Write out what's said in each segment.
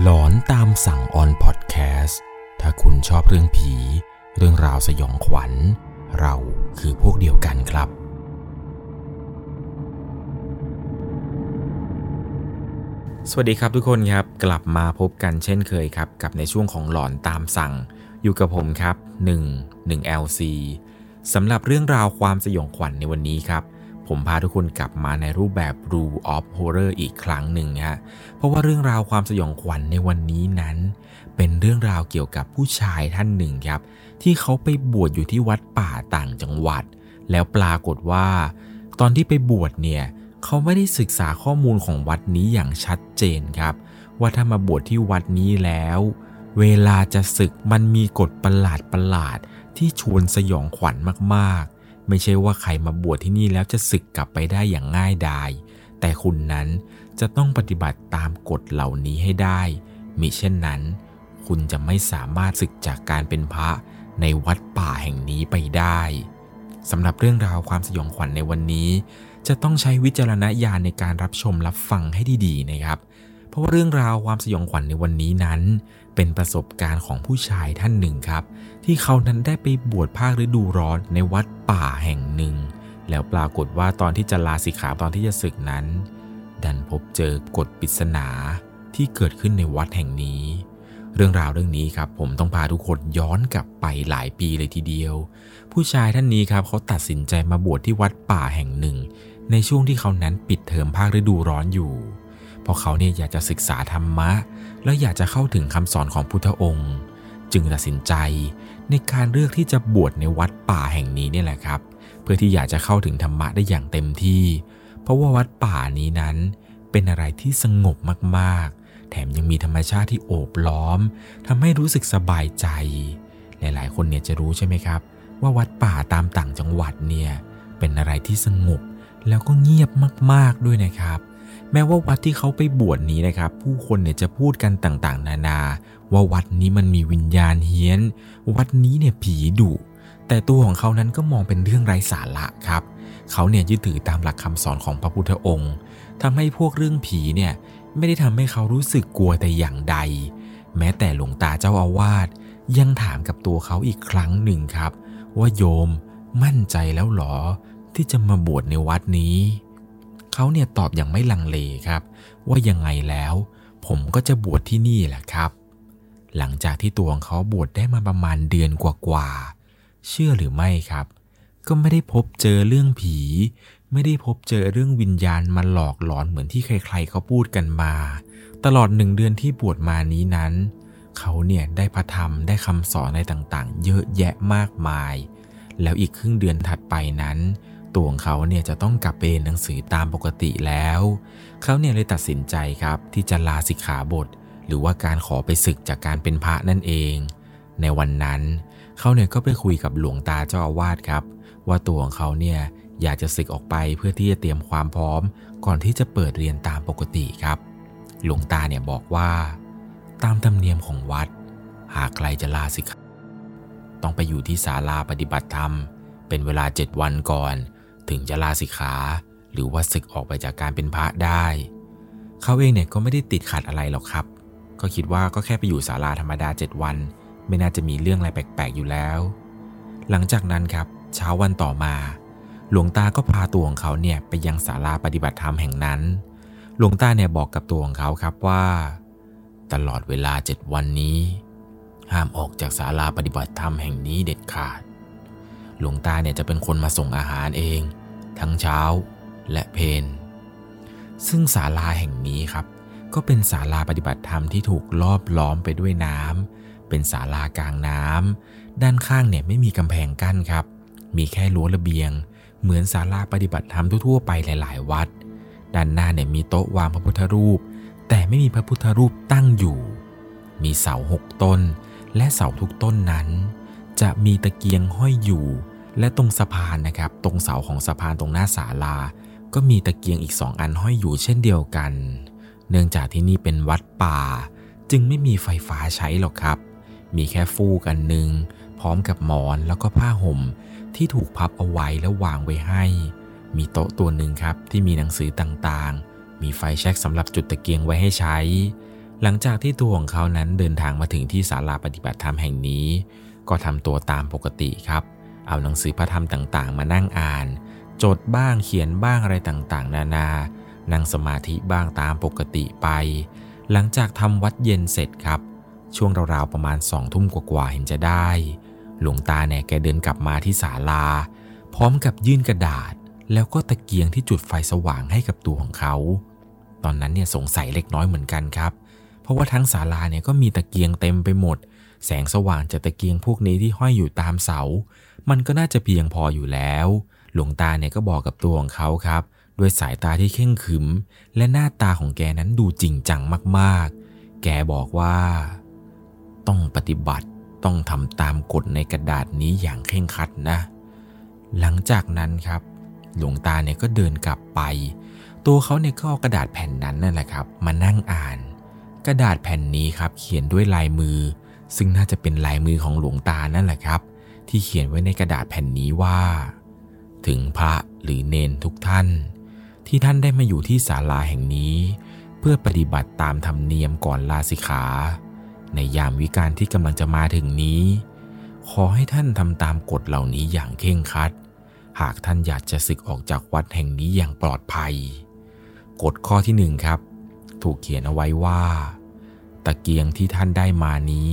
หลอนตามสั่งออนพอดแคสต์ถ้าคุณชอบเรื่องผี เรื่องราวสยองขวัญ เราคือพวกเดียวกันครับ สวัสดีครับทุกคนครับกลับมาพบกันเช่นเคยครับ กับในช่วงของหลอนตามสั่ง อยู่กับผมครับ 1 1 LC สำหรับเรื่องราวความสยองขวัญในวันนี้ครับ ผมพาทุกคนกลับมาในรูปแบบ Rule of Horror อีกครั้งหนึ่งฮะ เพราะว่าเรื่องราวความสยองขวัญในวันนี้นั้น เป็นเรื่องราวเกี่ยวกับผู้ชายท่านหนึ่งครับ ที่เขาไปบวชอยู่ที่วัดป่าต่างจังหวัด แล้วปรากฏว่า ตอนที่ไปบวชเนี่ยเขาไม่ได้ศึกษาข้อมูลของวัดนี้อย่างชัดเจนครับ ว่าถ้ามาบวชที่วัดนี้แล้ว เวลาจะศึกมันมีกฎประหลาดประหลาดที่ชวนสยองขวัญมาก ไม่ใช่ว่าใครมาบวชที่นี่แล้วจะศึกกลับไปได้อย่างง่ายดาย แต่คุณนั้นจะต้องปฏิบัติตามกฎเหล่านี้ให้ได้ มิเช่นนั้น คุณจะไม่สามารถศึกจากการเป็นพระในวัดป่าแห่งนี้ไปได้สำหรับเรื่องราวความสยองขวัญในวันนี้ จะต้องใช้วิจารณญาณในการรับชมรับฟังให้ดีๆนะครับ เพราะว่าเรื่องราวความสยองขวัญในวันนี้นั้น เป็นประสบการณ์ของผู้ชายท่านหนึ่งครับ ที่เขานั้นได้ไปบวชภาคฤดูร้อนในวัดป่าแห่งหนึ่ง แล้วปรากฏว่าตอนที่จะลาสิกขาตอนที่จะศึกนั้น ดันพบเจอกฎปริศนาที่เกิดขึ้นในวัดแห่งนี้ เรื่องราวเรื่องนี้ครับ ผมต้องพาทุกคนย้อนกลับไปหลายปีเลยทีเดียว ผู้ชายท่านนี้ครับเขาตัดสินใจมาบวชที่วัดป่าแห่งหนึ่ง ในช่วงที่เขานั้นปิดเทอมภาคฤดูร้อนอยู่ เพราะเขาเนี่ยอยากจะศึกษาธรรมะ และอยากจะเข้าถึงคำสอนของพุทธองค์ จึงตัดสินใจในการเลือกที่จะบวชในวัดป่าแห่งนี้เนี่ยแหละครับ เพื่อที่อยากจะเข้าถึงธรรมะได้อย่างเต็มที่ เพราะว่าวัดป่านี้นั้นเป็นอะไรที่สงบมากๆ แถมยังมีธรรมชาติที่โอบล้อมทำให้รู้สึกสบายใจ หลายๆ คนเนี่ยจะรู้ใช่ไหมครับ ว่าวัดป่าตามต่างจังหวัดเนี่ยเป็นอะไรที่สงบแล้วก็เงียบมากๆด้วยนะครับ แม้ว่าวัดที่เขาไปบวชนี้นะครับ ผู้คนเนี่ยจะพูดกันต่างๆ นานา ว่าวัดนี้มันมีวิญญาณเฮี้ยน วัดนี้เนี่ยผีดุแต่ตัวของเขานั้นก็มองเป็นเรื่องไร้สาระครับ เขาเนี่ยยึดถือตามหลักคำสอนของพระพุทธองค์ทำให้พวกเรื่องผีเนี่ยไม่ได้ทำให้เขารู้สึกกลัวแต่อย่างใด แม้แต่หลวงตาเจ้าอาวาสยังถามกับตัวเขาอีกครั้งหนึ่งครับ ว่าโยมมั่นใจแล้วหรอที่จะมาบวชในวัดนี้ เขาเนี่ยตอบอย่างไม่ลังเลครับ ว่ายังไงแล้ว ผมก็จะบวชที่นี่แหละครับ หลังจากที่ตัวของเขาบวชได้มาประมาณเดือนกว่าๆเชื่อหรือไม่ครับ ก็ไม่ได้พบเจอเรื่องผี ไม่ได้พบเจอเรื่องวิญญาณมาหลอกหลอนเหมือนที่ใครๆเขาพูดกันมา ตลอดหนึ่งเดือนที่บวชมานี้นั้น เขาเนี่ยได้พระธรรมได้คำสอนอะไรต่างๆ เยอะแยะมากมาย แล้วอีกครึ่งเดือนถัดไปนั้น ตัวของเขาเนี่ยจะต้องกลับไปเรียนหนังสือตามปกติแล้ว เขาเนี่ยเลยตัดสินใจครับที่จะลาสิกขาบท หรือว่าการขอไปศึกจากการเป็นพระนั่นเอง ในวันนั้นเขาเนี่ยก็ไปคุยกับหลวงตาเจ้าอาวาสครับ ว่าตัวของเขาเนี่ยอยากจะศึกออกไปเพื่อที่จะเตรียมความพร้อม ก่อนที่จะเปิดเรียนตามปกติครับ หลวงตาเนี่ยบอกว่า ตามธรรมเนียมของวัด หากใครจะลาสิกขาต้องไปอยู่ที่ศาลาปฏิบัติธรรม เป็นเวลาเจ็ดวันก่อน ถึงจะลาสิกขาหรือว่าศึกออกไปจากการเป็นพระได้ เขาเองเนี่ยก็ไม่ได้ติดขัดอะไรหรอกครับ ก็คิดว่าก็แค่ไปอยู่ศาลาธรรมดาเจ็ดวัน ไม่น่าจะมีเรื่องอะไรแปลกๆอยู่แล้ว หลังจากนั้นครับ เช้าวันต่อมา หลวงตาก็พาตัวของเขาเนี่ยไปยังศาลาปฏิบัติธรรมแห่งนั้น หลวงตาเนี่ยบอกกับตัวของเขาครับว่า ตลอดเวลาเจ็ดวันนี้ ห้ามออกจากศาลาปฏิบัติธรรมแห่งนี้เด็ดขาด หลวงตาเนี่ยจะเป็นคนมาส่งอาหารเอง ทั้งเช้าและเพนซึ่งศาลาแห่งนี้ครับ ก็เป็นศาลาปฏิบัติธรรมที่ถูกรอบล้อมไปด้วยน้ำเป็นศาลากลางน้ำด้านข้างเนี่ยไม่มีกำแพงกั้นครับ มีแค่รั้วระเบียง เหมือนศาลาปฏิบัติธรรมทั่วๆไปหลาย ๆ วัด ด้านหน้าเนี่ยมีโต๊ะวางพระพุทธรูป แต่ไม่มีพระพุทธรูปตั้งอยู่ มีเสาหกต้น และเสาทุกต้นนั้น จะมีตะเกียงห้อยอยู่ และตรงสะพานนะครับ ตรงเสาของสะพานตรงหน้าศาลา ก็มีตะเกียงอีกสองอันห้อยอยู่เช่นเดียวกัน เนื่องจากที่นี่เป็นวัดป่า จึงไม่มีไฟฟ้าใช้หรอกครับ มีแค่ฟูกอันหนึ่งพร้อมกับหมอนแล้วก็ผ้าห่ม ที่ถูกพับเอาไว้แล้ววางไว้ให้ มีโต๊ะตัวหนึ่งครับที่มีหนังสือต่างๆ มีไฟแช็กสำหรับจุดตะเกียงไว้ให้ใช้ หลังจากที่ตัวของเขานั้นเดินทางมาถึงที่ศาลาปฏิบัติธรรมแห่งนี้ ก็ทำตัวตามปกติครับ เอาหนังสือพระธรรมต่างๆ มานั่งอ่าน จดบ้างเขียนบ้างอะไรต่างๆ นานา นั่งสมาธิบ้างตามปกติไป หลังจากทำวัดเย็นเสร็จครับ ช่วงราวๆประมาณสองทุ่มกว่าๆเห็นจะได้ หลวงตาเนี่ยแกเดินกลับมาที่ศาลา พร้อมกับยื่นกระดาษ แล้วก็ตะเกียงที่จุดไฟสว่างให้กับตัวของเขา ตอนนั้นเนี่ยสงสัยเล็กน้อยเหมือนกันครับเพราะว่าทั้งศาลาเนี่ยก็มีตะเกียงเต็มไปหมด แสงสว่างจากตะเกียงพวกนี้ที่ห้อยอยู่ตามเสา มันก็น่าจะเพียงพออยู่แล้ว หลวงตาเนี่ยก็บอกกับตัวของเขาครับ ด้วยสายตาที่เข่งขึม และหน้าตาของแกนั้นดูจริงจังมากๆ แกบอกว่า ต้องปฏิบัติต้องทำตามกฎในกระดาษนี้อย่างเคร่งครัดนะ หลังจากนั้นครับ หลวงตาเนี่ยก็เดินกลับไป ตัวเขาเนี่ยก็เอากระดาษแผ่นนั้นนั่นแหละครับ มานั่งอ่าน กระดาษแผ่นนี้ครับ เขียนด้วยลายมือ ซึ่งน่าจะเป็นลายมือของหลวงตานั่นแหละครับ ที่เขียนไว้ในกระดาษแผ่นนี้ว่า ถึงพระหรือเนนทุกท่าน ที่ท่านได้มาอยู่ที่ศาลาแห่งนี้ เพื่อปฏิบัติตามธรรมเนียมก่อนลาสิกขา ในยามวิการที่กำลังจะมาถึงนี้ ขอให้ท่านทำตามกฎเหล่านี้อย่างเข่งครัด หากท่านอยากจะศึกออกจากวัดแห่งนี้อย่างปลอดภัย กฎข้อที่หนึ่งครับ ถูกเขียนเอาไว้ว่า ตะเกียงที่ท่านได้มานี้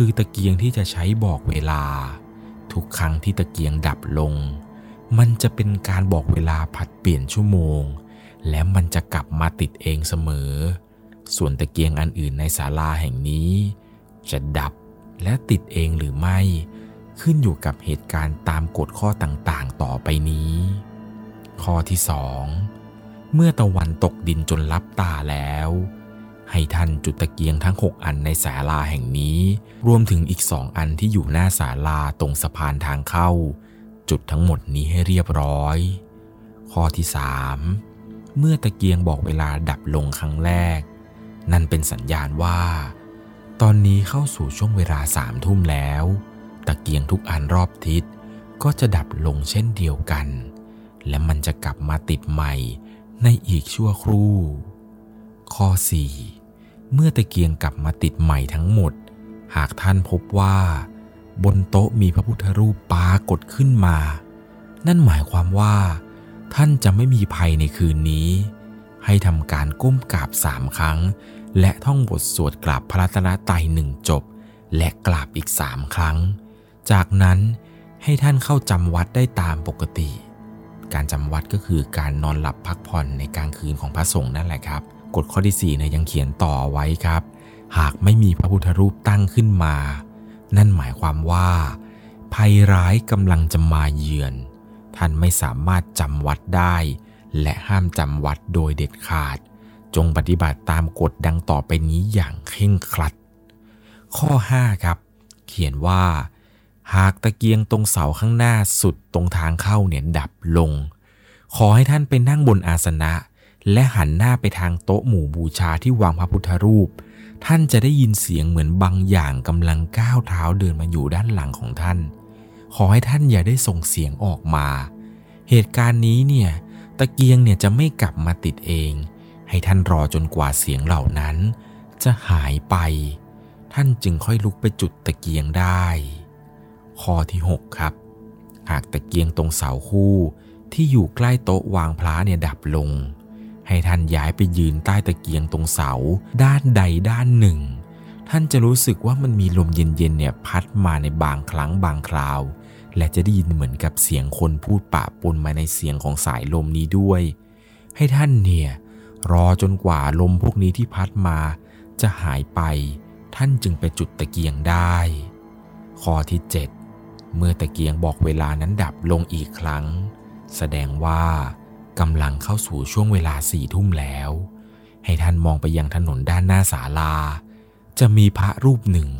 คือตะเกียงที่จะใช้บอกเวลา ทุกครั้งที่ตะเกียงดับลง มันจะเป็นการบอกเวลาผัดเปลี่ยนชั่วโมง และมันจะกลับมาติดเองเสมอ ส่วนตะเกียงอันอื่นในศาลาแห่งนี้ จะดับและติดเองหรือไม่ ขึ้นอยู่กับเหตุการณ์ตามกฎข้อต่างๆ ต่อไปนี้ ข้อที่สองเมื่อตะวันตกดินจนลับตาแล้ว ให้ท่านจุดตะเกียงทั้ง 6 อันในศาลาแห่งนี้ รวมถึงอีกสองอันที่อยู่หน้าศาลาตรงสะพานทางเข้า จุดทั้งหมดนี้ให้เรียบร้อย ข้อที่3เมื่อตะเกียงบอกเวลาดับลงครั้งแรก นั่นเป็นสัญญาณว่า ตอนนี้เข้าสู่ช่วงเวลาสามทุ่มแล้ว ตะเกียงทุกอันรอบทิศก็จะดับลงเช่นเดียวกัน และมันจะกลับมาติดใหม่ในอีกชั่วครู่ ข้อ4 เมื่อตะเกียงกลับมาติดใหม่ทั้งหมด หากท่านพบว่า บนโต๊ะมีพระพุทธรูปปากดขึ้นมา นั่นหมายความว่า ท่านจะไม่มีภัยในคืนนี้ ให้ทำการก้มกราบสามครั้ง และท่องบทสวดกราบพระรัตนตรัยหนึ่งจบ และกราบอีกสามครั้ง จากนั้นให้ท่านเข้าจำวัดได้ตามปกติ การจำวัดก็คือการนอนหลับพักผ่อนในกลางคืนของพระสงฆ์นั่นแหละครับ กฎข้อที่4เนี่ยยังเขียนต่อไว้ครับ หากไม่มีพระพุทธรูปตั้งขึ้นมา นั่นหมายความว่า ภัยร้ายกำลังจะมาเยือน ท่านไม่สามารถจำวัดได้ และห้ามจำวัดโดยเด็ดขาด จงปฏิบัติตามกฎดังต่อไปนี้อย่างเคร่งครัด ข้อ 5 ครับ เขียนว่า หากตะเกียงตรงเสาข้างหน้าสุดตรงทางเข้าเนี่ยดับลง ขอให้ท่านไปนั่งบนอาสนะ และหันหน้าไปทางโต๊ะหมู่บูชาที่วางพระพุทธรูป ท่านจะได้ยินเสียงเหมือนบางอย่างกำลังก้าวเท้าเดินมาอยู่ด้านหลังของท่าน ขอให้ท่านอย่าได้ส่งเสียงออกมา เหตุการณ์นี้เนี่ยตะเกียงเนี่ยจะไม่กลับมาติดเอง ให้ท่านรอจนกว่าเสียงเหล่านั้น จะหายไป ท่านจึงค่อยลุกไปจุดตะเกียงได้ ข้อที่ 6 ครับ หากตะเกียงตรงเสาคู่ที่อยู่ใกล้โต๊ะวางพระเนี่ยดับลง ให้ท่านย้ายไปยืนใต้ตะเกียงตรงเสา ด้านใดด้านหนึ่ง ท่านจะรู้สึกว่ามันมีลมเย็นๆเนี่ยพัดมาในบางครั้งบางคราว และจะได้ยินเหมือนกับเสียงคนพูดปะปนมาในเสียงของสายลมนี้ด้วย ให้ท่านเนี่ยรอจนกว่าลมพวกนี้ที่พัดมา จะหายไป ท่านจึงไปจุดตะเกียงได้ข้อที่ 7 เมื่อตะเกียงบอกเวลานั้นดับลงอีกครั้ง แสดงว่า กำลังเข้าสู่ช่วงเวลาสี่ทุ่มแล้ว ให้ท่านมองไปยังถนนด้านหน้าศาลา จะมีพระรูปหนึ่ง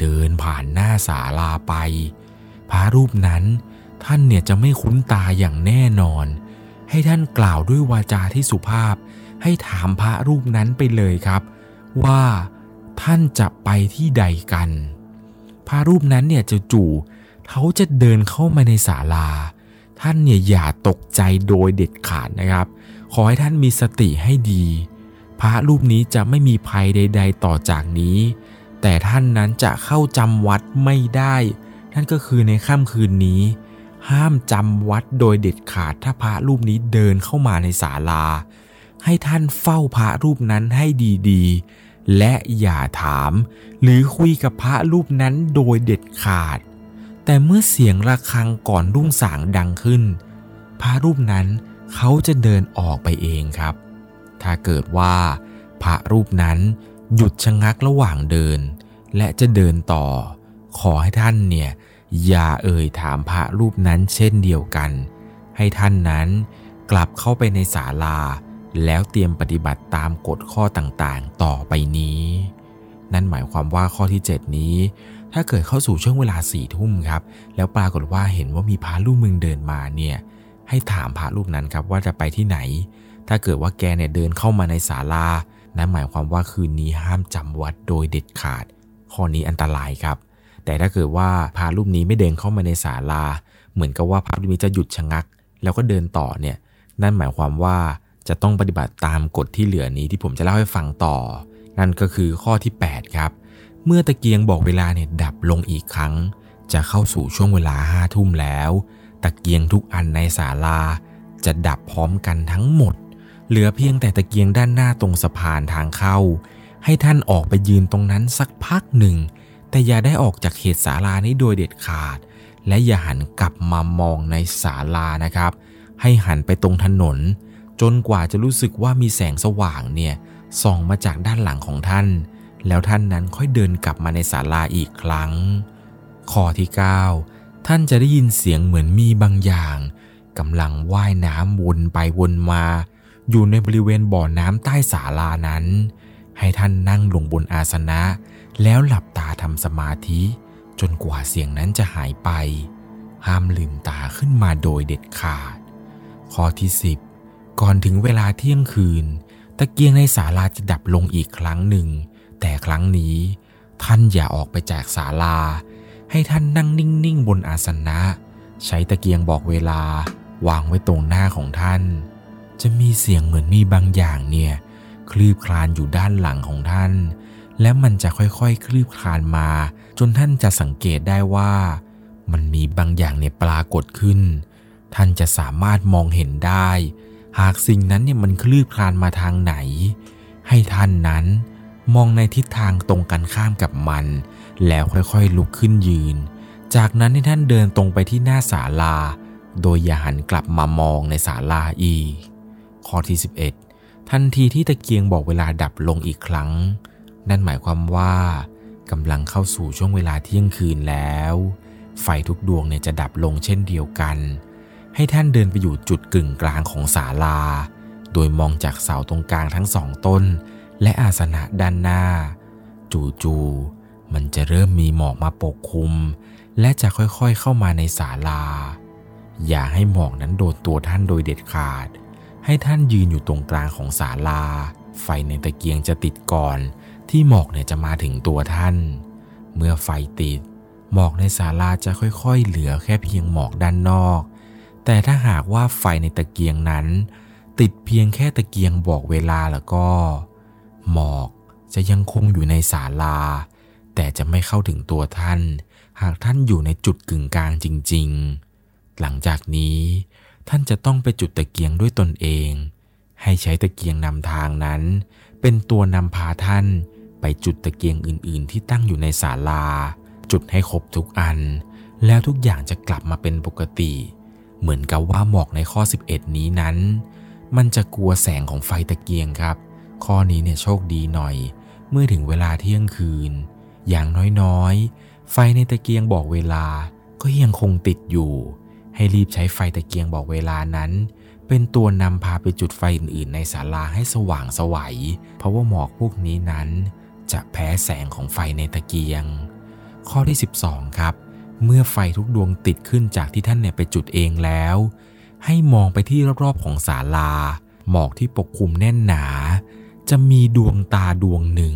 เดินผ่านหน้าศาลาไป พระรูปนั้นท่านเนี่ยจะไม่คุ้นตาอย่างแน่นอน ให้ท่านกล่าวด้วยวาจาที่สุภาพ ให้ถามพระรูปนั้นไปเลยครับ ว่าท่านจะไปที่ใดกัน พระรูปนั้นเนี่ยจะจู่เขาจะเดินเข้ามาในศาลา ท่านเนี่ยอย่าตกใจโดยเด็ดขาดนะครับ ขอให้ท่านมีสติให้ดี พระรูปนี้จะไม่มีภัยใด ๆ ต่อจากนี้ แต่ท่านนั้นจะเข้าจำวัดไม่ได้ นั่นก็คือในค่ำคืนนี้ ห้ามจำวัดโดยเด็ดขาดถ้าพระรูปนี้เดินเข้ามาในศาลา ให้ท่านเฝ้าพระรูปนั้นให้ดีๆ และอย่าถาม หรือคุยกับพระรูปนั้นโดยเด็ดขาด แต่เมื่อเสียงระฆังก่อนรุ่งสางดังขึ้น พระรูปนั้นเขาจะเดินออกไปเองครับ ถ้าเกิดว่าพระรูปนั้นหยุดชะงักระหว่างเดิน และจะเดินต่อ ขอให้ท่านเนี่ยอย่าเอ่ยถามพระรูปนั้นเช่นเดียวกัน ให้ท่านนั้นกลับเข้าไปในศาลา แล้วเตรียมปฏิบัติตามกฎข้อต่างๆ ต่อไปนี้ นั่นหมายความว่าข้อที่ 7 นี้ ถ้าเกิดเข้าสู่ช่วงเวลาสี่ทุ่มครับ แล้วปรากฏว่าเห็นว่ามีพระรูปมึงเดินมาเนี่ย ให้ถามพระรูปนั้นครับว่าจะไปที่ไหน ถ้าเกิดว่าแกเนี่ยเดินเข้ามาในศาลา นั่นหมายความว่าคืนนี้ห้ามจำวัดโดยเด็ดขาด ข้อนี้อันตรายครับ แต่ถ้าเกิดว่าพระรูปนี้ไม่เดินเข้ามาในศาลา เหมือนกับว่าพระรูปนี้จะหยุดชะงัก แล้วก็เดินต่อเนี่ย นั่นหมายความว่าจะต้องปฏิบัติตามกฎที่เหลือนี้ที่ผมจะเล่าให้ฟังต่อ นั่นก็คือข้อที่ 8 ครับ เมื่อตะเกียงบอกเวลาเนี่ยดับลงอีกครั้ง จะเข้าสู่ช่วงเวลาห้าทุ่มแล้ว ตะเกียงทุกอันในศาลา จะดับพร้อมกันทั้งหมด เหลือเพียงแต่ตะเกียงด้านหน้าตรงสะพานทางเข้า ให้ท่านออกไปยืนตรงนั้นสักพักหนึ่ง แต่อย่าได้ออกจากเขตศาลานี้โดยเด็ดขาด และอย่าหันกลับมามองในศาลานะครับ ให้หันไปตรงถนน จนกว่าจะรู้สึกว่ามีแสงสว่างเนี่ยส่องมาจากด้านหลังของท่าน แล้วท่านนั้นค่อยเดินกลับมาในศาลาอีกครั้ง ข้อที่ 9 ท่านจะได้ยินเสียงเหมือนมีบางอย่างกำลังว่ายน้ำวนไปวนมา อยู่ในบริเวณบ่อน้ำใต้ศาลานั้น ให้ท่านนั่งลงบนอาสนะ แล้วหลับตาทำสมาธิ จนกว่าเสียงนั้นจะหายไป ห้ามลืมตาขึ้นมาโดยเด็ดขาด ข้อที่ 10 ก่อนถึงเวลาเที่ยงคืน ตะเกียงในศาลาจะดับลงอีกครั้งหนึ่ง แต่ครั้งนี้ท่านอย่าออกไปจากศาลา ให้ท่านนั่งนิ่งๆบนอาสนะ ใช้ตะเกียงบอกเวลาวางไว้ตรงหน้าของท่าน จะมีเสียงเหมือนมีบางอย่างเนี่ยคลืบคลานอยู่ด้านหลังของท่าน และมันจะค่อยๆ คลืบคลานมา จนท่านจะสังเกตได้ว่า มันมีบางอย่างในปรากฏขึ้น ท่านจะสามารถมองเห็นได้ หากสิ่งนั้นเนี่ยมันคลืบคลานมาทางไหน ให้ท่านนั้น มองในทิศทางตรงกันข้ามกับมัน แล้วค่อยๆลุกขึ้นยืน จากนั้นให้ท่านเดินตรงไปที่หน้าศาลา โดยอย่าหันกลับมามองในศาลาอีกข้อที่ 11 ทันทีที่ตะเกียงบอกเวลาดับลงอีกครั้ง นั่นหมายความว่ากำลังเข้าสู่ช่วงเวลาเที่ยงคืนแล้ว ไฟทุกดวงเนี่ยจะดับลงเช่นเดียวกัน ให้ท่านเดินไปอยู่จุดกึ่งกลางของศาลา โดยมองจากเสาตรงกลางทั้งสองต้น และอาสนะด้านหน้า จู่ๆมันจะเริ่มมีหมอกมาปกคลุม และจะค่อยๆเข้ามาในศาลา อย่าให้หมอกนั้นโดนตัวท่านโดยเด็ดขาด ให้ท่านยืนอยู่ตรงกลางของศาลา ไฟในตะเกียงจะติดก่อน ที่หมอกเนี่ยจะมาถึงตัวท่าน เมื่อไฟติด หมอกในศาลาจะค่อยๆ เหลือแค่เพียงหมอกด้านนอก แต่ถ้าหากว่าไฟในตะเกียงนั้น ติดเพียงแค่ตะเกียงบอกเวลาแล้วก็ จะยังคงอยู่ในศาลา แต่จะไม่เข้าถึงตัวท่าน หากท่านอยู่ในจุดกึ่งกลางจริง ๆ หลังจากนี้ท่านจะต้องไปจุดตะเกียงด้วยตนเอง ให้ใช้ตะเกียงนำทางนั้น เป็นตัวนำพาท่านไปจุดตะเกียงอื่น ๆ ที่ตั้งอยู่ในศาลา จุดให้ครบทุกอัน แล้วทุกอย่างจะกลับมาเป็นปกติ เหมือนกับว่าหมอกในข้อ 11 นี้นั้น มันจะกลัวแสงของไฟตะเกียงครับ ข้อนี้เนี่ยโชคดีหน่อย เมื่อถึงเวลาเที่ยงคืน อย่างน้อยๆ ไฟในตะเกียงบอกเวลาก็ยังคงติดอยู่ ให้รีบใช้ไฟตะเกียงบอกเวลานั้น เป็นตัวนำพาไปจุดไฟอื่นๆ ในศาลาให้สว่างสวัย เพราะว่าหมอกพวกนี้นั้น จะแพ้แสงของไฟในตะเกียง ข้อที่ 12 ครับ เมื่อไฟทุกดวงติดขึ้นจากที่ท่านเนี่ยไปจุดเองแล้ว ให้มองไปที่รอบๆของศาลา หมอกที่ปกคลุมแน่นหนา จะมีดวงตาดวงหนึ่ง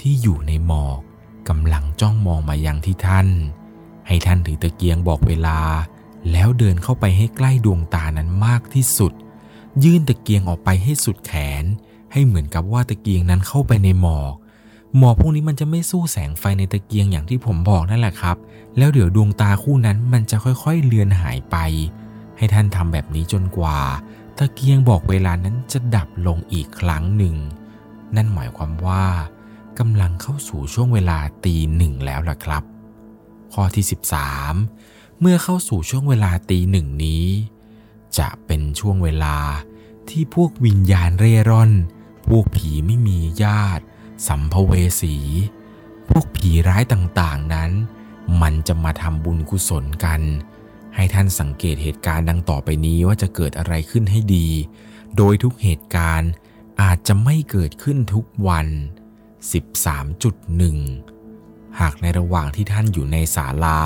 ที่อยู่ในหมอกกำลังจ้องมองมายังที่ท่าน ให้ท่านถือตะเกียงบอกเวลา แล้วเดินเข้าไปให้ใกล้ดวงตานั้นมากที่สุด ยื่นตะเกียงออกไปให้สุดแขน ให้เหมือนกับว่าตะเกียงนั้นเข้าไปในหมอก หมอกพวกนี้มันจะไม่สู้แสงไฟในตะเกียงอย่างที่ผมบอกนั่นแหละครับ แล้วเดี๋ยวดวงตาคู่นั้นมันจะค่อยๆเลือนหายไป ให้ท่านทำแบบนี้จนกว่า ตะเกียงบอกเวลานั้นจะดับลงอีกครั้งหนึ่ง นั่นหมายความว่ากำลังเข้าสู่ช่วงเวลาตีหนึ่งแล้วล่ะครับ ข้อที่ 13 เมื่อเข้าสู่ช่วงเวลาตีหนึ่งนี้ จะเป็นช่วงเวลาที่พวกวิญญาณเร่ร่อน พวกผีไม่มีญาติ สัมภเวสี พวกผีร้ายต่างๆนั้น มันจะมาทำบุญกุศลกัน ให้ท่านสังเกตเหตุการณ์ดังต่อไปนี้ว่าจะเกิดอะไรขึ้นให้ดี โดยทุกเหตุการณ์ อาจจะไม่เกิดขึ้นทุกวัน 13.1 หากในระหว่างที่ท่านอยู่ในศาลา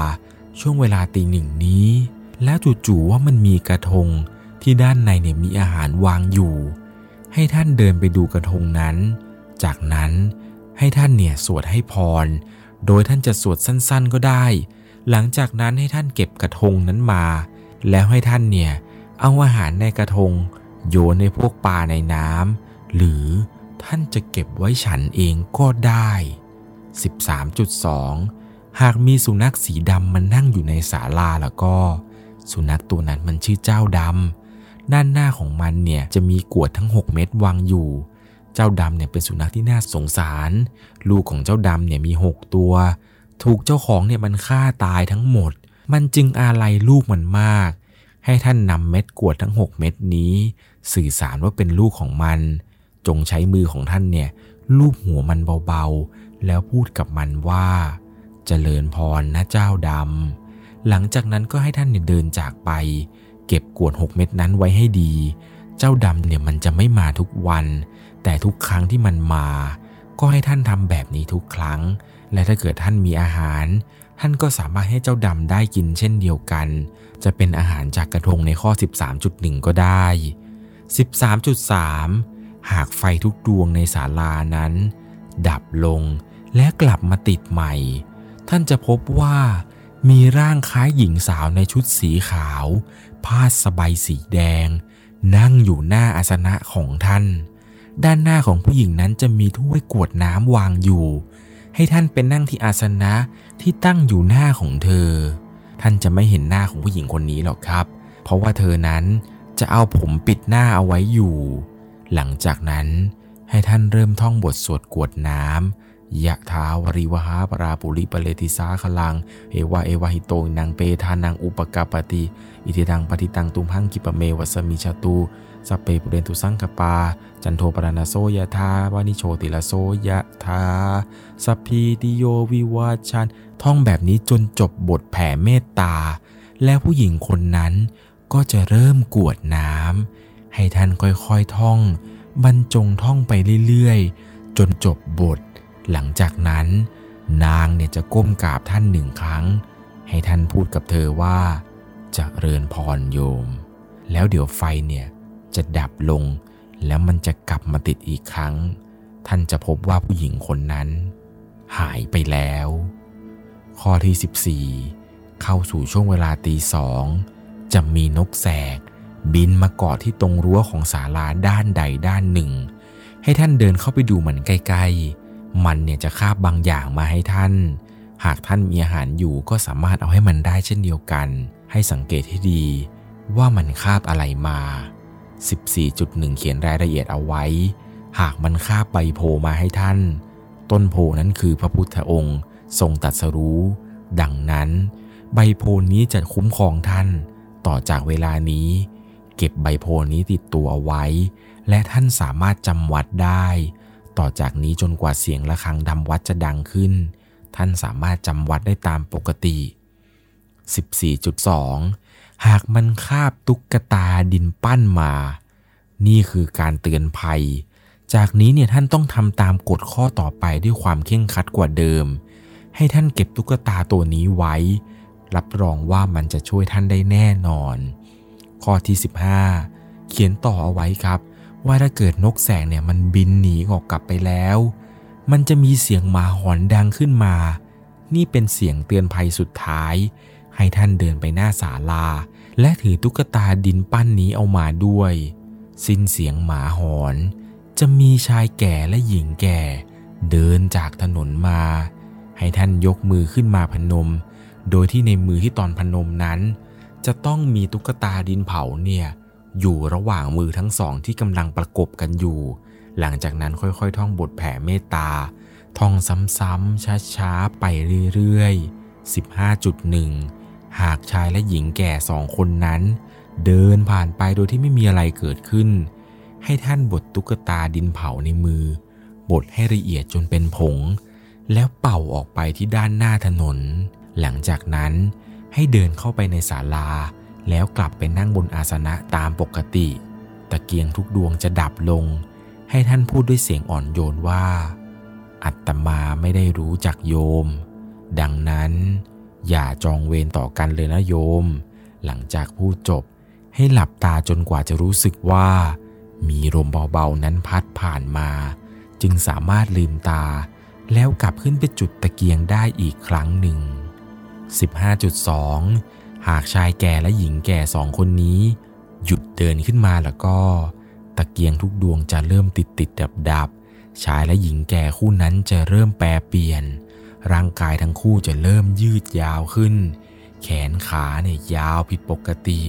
ช่วงเวลาตีหนึ่งนี้ แล้วจู่ๆว่ามันมีกระทงที่ด้านในเนี่ยมีอาหารวางอยู่ ให้ท่านเดินไปดูกระทงนั้น จากนั้นให้ท่านเนี่ยสวดให้พร โดยท่านจะสวดสั้นๆก็ได้ หลังจากนั้นให้ท่านเก็บกระทงนั้นมา แล้วให้ท่านเนี่ยเอาอาหารในกระทง โยนในพวกปลาในน้ำ หรือท่านจะเก็บไว้ฉันเองก็ได้ 13.2 หากมีสุนัขสีดำมันนั่งอยู่ในศาลาแล้วก็ สุนัขตัวนั้นมันชื่อเจ้าดำด้านหน้าของมันเนี่ยจะมีกวดทั้ง 6 เม็ดวางอยู่ เจ้าดำเนี่ยเป็นสุนัขที่น่าสงสาร ลูกของเจ้าดำเนี่ยมี 6 ตัว ถูกเจ้าของเนี่ยมันฆ่าตายทั้งหมด มันจึงอาลัยลูกมันมาก ให้ท่านนำเม็ดกวดทั้ง 6 เม็ดนี้ สื่อสารว่าเป็นลูกของมัน จงใช้มือของท่านเนี่ยลูบหัวมันเบาๆ แล้วพูดกับมันว่าจเจริญพรนะเจ้าดำ หลังจากนั้นก็ให้ท่านเนี่ยเดินจากไป เก็บกวดหกเม็ดนั้นไว้ให้ดี เจ้าดำเนี่ยมันจะไม่มาทุกวัน แต่ทุกครั้งที่มันมา ก็ให้ท่านทำแบบนี้ทุกครั้ง และถ้าเกิดท่านมีอาหาร ท่านก็สามารถให้เจ้าดำได้กินเช่นเดียวกัน จะเป็นอาหารจากกระทงในข้อ 13.1 ก็ได้ 13.3 หากไฟทุกดวงในศาลานั้น ดับลงและกลับมาติดใหม่ ท่านจะพบว่ามีร่างคล้ายหญิงสาวในชุดสีขาว ผ้าสบายสีแดง นั่งอยู่หน้าอาสนะของท่าน ด้านหน้าของผู้หญิงนั้นจะมีถ้วยกวดน้ำวางอยู่ ให้ท่านเป็นนั่งที่อาสนะที่ตั้งอยู่หน้าของเธอ ท่านจะไม่เห็นหน้าของผู้หญิงคนนี้หรอกครับ เพราะว่าเธอนั้นจะเอาผมปิดหน้าเอาไว้อยู่ หลังจากนั้นให้ท่านเริ่มท่องบทสวดกวดน้ำยะถา วาริวะหา ปูราปะริปูเรนติสาคะรัง เอวะเมวะ อิโต ทินนังเปตานังอุปะกัปปะติ อิจฉิตังปัตถิตังตุมหัง ขิปปะเมวะ สะมิชฌะตุ สัพเพ ปูเรนตุสังกัปปา จันโท ปัณณะระโส ยะถา มะณิโชติระโส ยะถาสพีติโยวิวาชัน ท่องแบบนี้จนจบบทแผ่เมตตา แล้วผู้หญิงคนนั้นก็จะเริ่มกวดน้ำ ให้ท่านค่อยๆท่อง บรรจงท่องไปเรื่อยๆ จนจบบท หลังจากนั้น นางเนี่ยจะก้มกราบท่านหนึ่งครั้ง ให้ท่านพูดกับเธอว่าจะเริญพรโยม แล้วเดี๋ยวไฟเนี่ยจะดับลง แล้วมันจะกลับมาติดอีกครั้ง ท่านจะพบว่าผู้หญิงคนนั้น หายไปแล้ว ข้อที่ 14 เข้าสู่ช่วงเวลาตีสองจะมีนกแสก บินมาเกาะที่ตรงรั้วของศาลาด้านใดด้านหนึ่ง ให้ท่านเดินเข้าไปดูมันใกล้ๆ มันเนี่ยจะคาบบางอย่างมาให้ท่าน หากท่านมีอาหารอยู่ก็สามารถเอาให้มันได้เช่นเดียวกัน ให้สังเกตให้ดี ว่ามันคาบอะไรมา 14.1 เขียนรายละเอียดเอาไว้ หากมันคาบใบโพมาให้ท่าน ต้นโพนั้นคือพระพุทธองค์ทรงตัดสรู้ ดังนั้น ใบโพนี้จะคุ้มครองท่าน ต่อจากเวลานี้ เก็บใบโพนี้ติดตัวเอาไว้ และท่านสามารถจำวัดได้ ต่อจากนี้จนกว่าเสียงะระฆังดำวัดจะดังขึ้น ท่านสามารถจำวัดได้ตามปกติ 14.2 หากมันคาบตุ๊กตาดินปั้นมา นี่คือการเตือนภัย จากนี้เนี่ยท่านต้องทำตามกฎข้อต่อไปด้วยความเข่งคัดกว่าเดิม ให้ท่านเก็บตุ๊กตาตัวนี้ไว้ รับรองว่ามันจะช่วยท่านได้แน่นอน ข้อที่ 15 เขียนต่อเอาไว้ครับ ว่าถ้าเกิดนกแสกเนี่ยมันบินหนีออกกลับไปแล้ว มันจะมีเสียงหมาหอนดังขึ้นมา นี่เป็นเสียงเตือนภัยสุดท้าย ให้ท่านเดินไปหน้าศาลา และถือตุ๊กตาดินปั้นนี้เอามาด้วย สิ้นเสียงหมาหอน จะมีชายแก่และหญิงแก่ เดินจากถนนมา ให้ท่านยกมือขึ้นมาพนม โดยที่ในมือที่ตอนพนมนั้น จะต้องมีตุ๊กตาดินเผาเนี่ยอยู่ระหว่างมือทั้งสองที่กำลังประกบกันอยู่ หลังจากนั้นค่อยๆ ท่องบทแผ่เมตตา ท่องซ้ำๆช้าๆ ไปเรื่อยๆ 15.1 หากชายและหญิงแก่สองคนนั้น เดินผ่านไปโดยที่ไม่มีอะไรเกิดขึ้น ให้ท่านบดตุ๊กตาดินเผาในมือ บดให้ละเอียดจนเป็นผง แล้วเป่าออกไปที่ด้านหน้าถนน หลังจากนั้น ให้เดินเข้าไปในศาลา แล้วกลับไปนั่งบนอาสนะตามปกติ ตะเกียงทุกดวงจะดับลง ให้ท่านพูดด้วยเสียงอ่อนโยนว่า อัตมาไม่ได้รู้จักโยม ดังนั้น อย่าจองเวรต่อกันเลยนะโยม หลังจากพูดจบให้หลับตาจนกว่าจะรู้สึกว่า มีลมเบาๆนั้นพัดผ่านมา จึงสามารถลืมตาแล้วกลับขึ้นไปจุดตะเกียงได้อีกครั้งหนึ่ง 15.2 หากชายแก่และหญิงแก่สองคนนี้ หยุดเดินขึ้นมาแล้วก็ ตะเกียงทุกดวงจะเริ่มติดติดดับดับชายและหญิงแก่คู่นั้นจะเริ่มแปรเปลี่ยน ร่างกายทั้งคู่จะเริ่มยืดยาวขึ้น แขนขาเนี่ยยาวผิดปกติ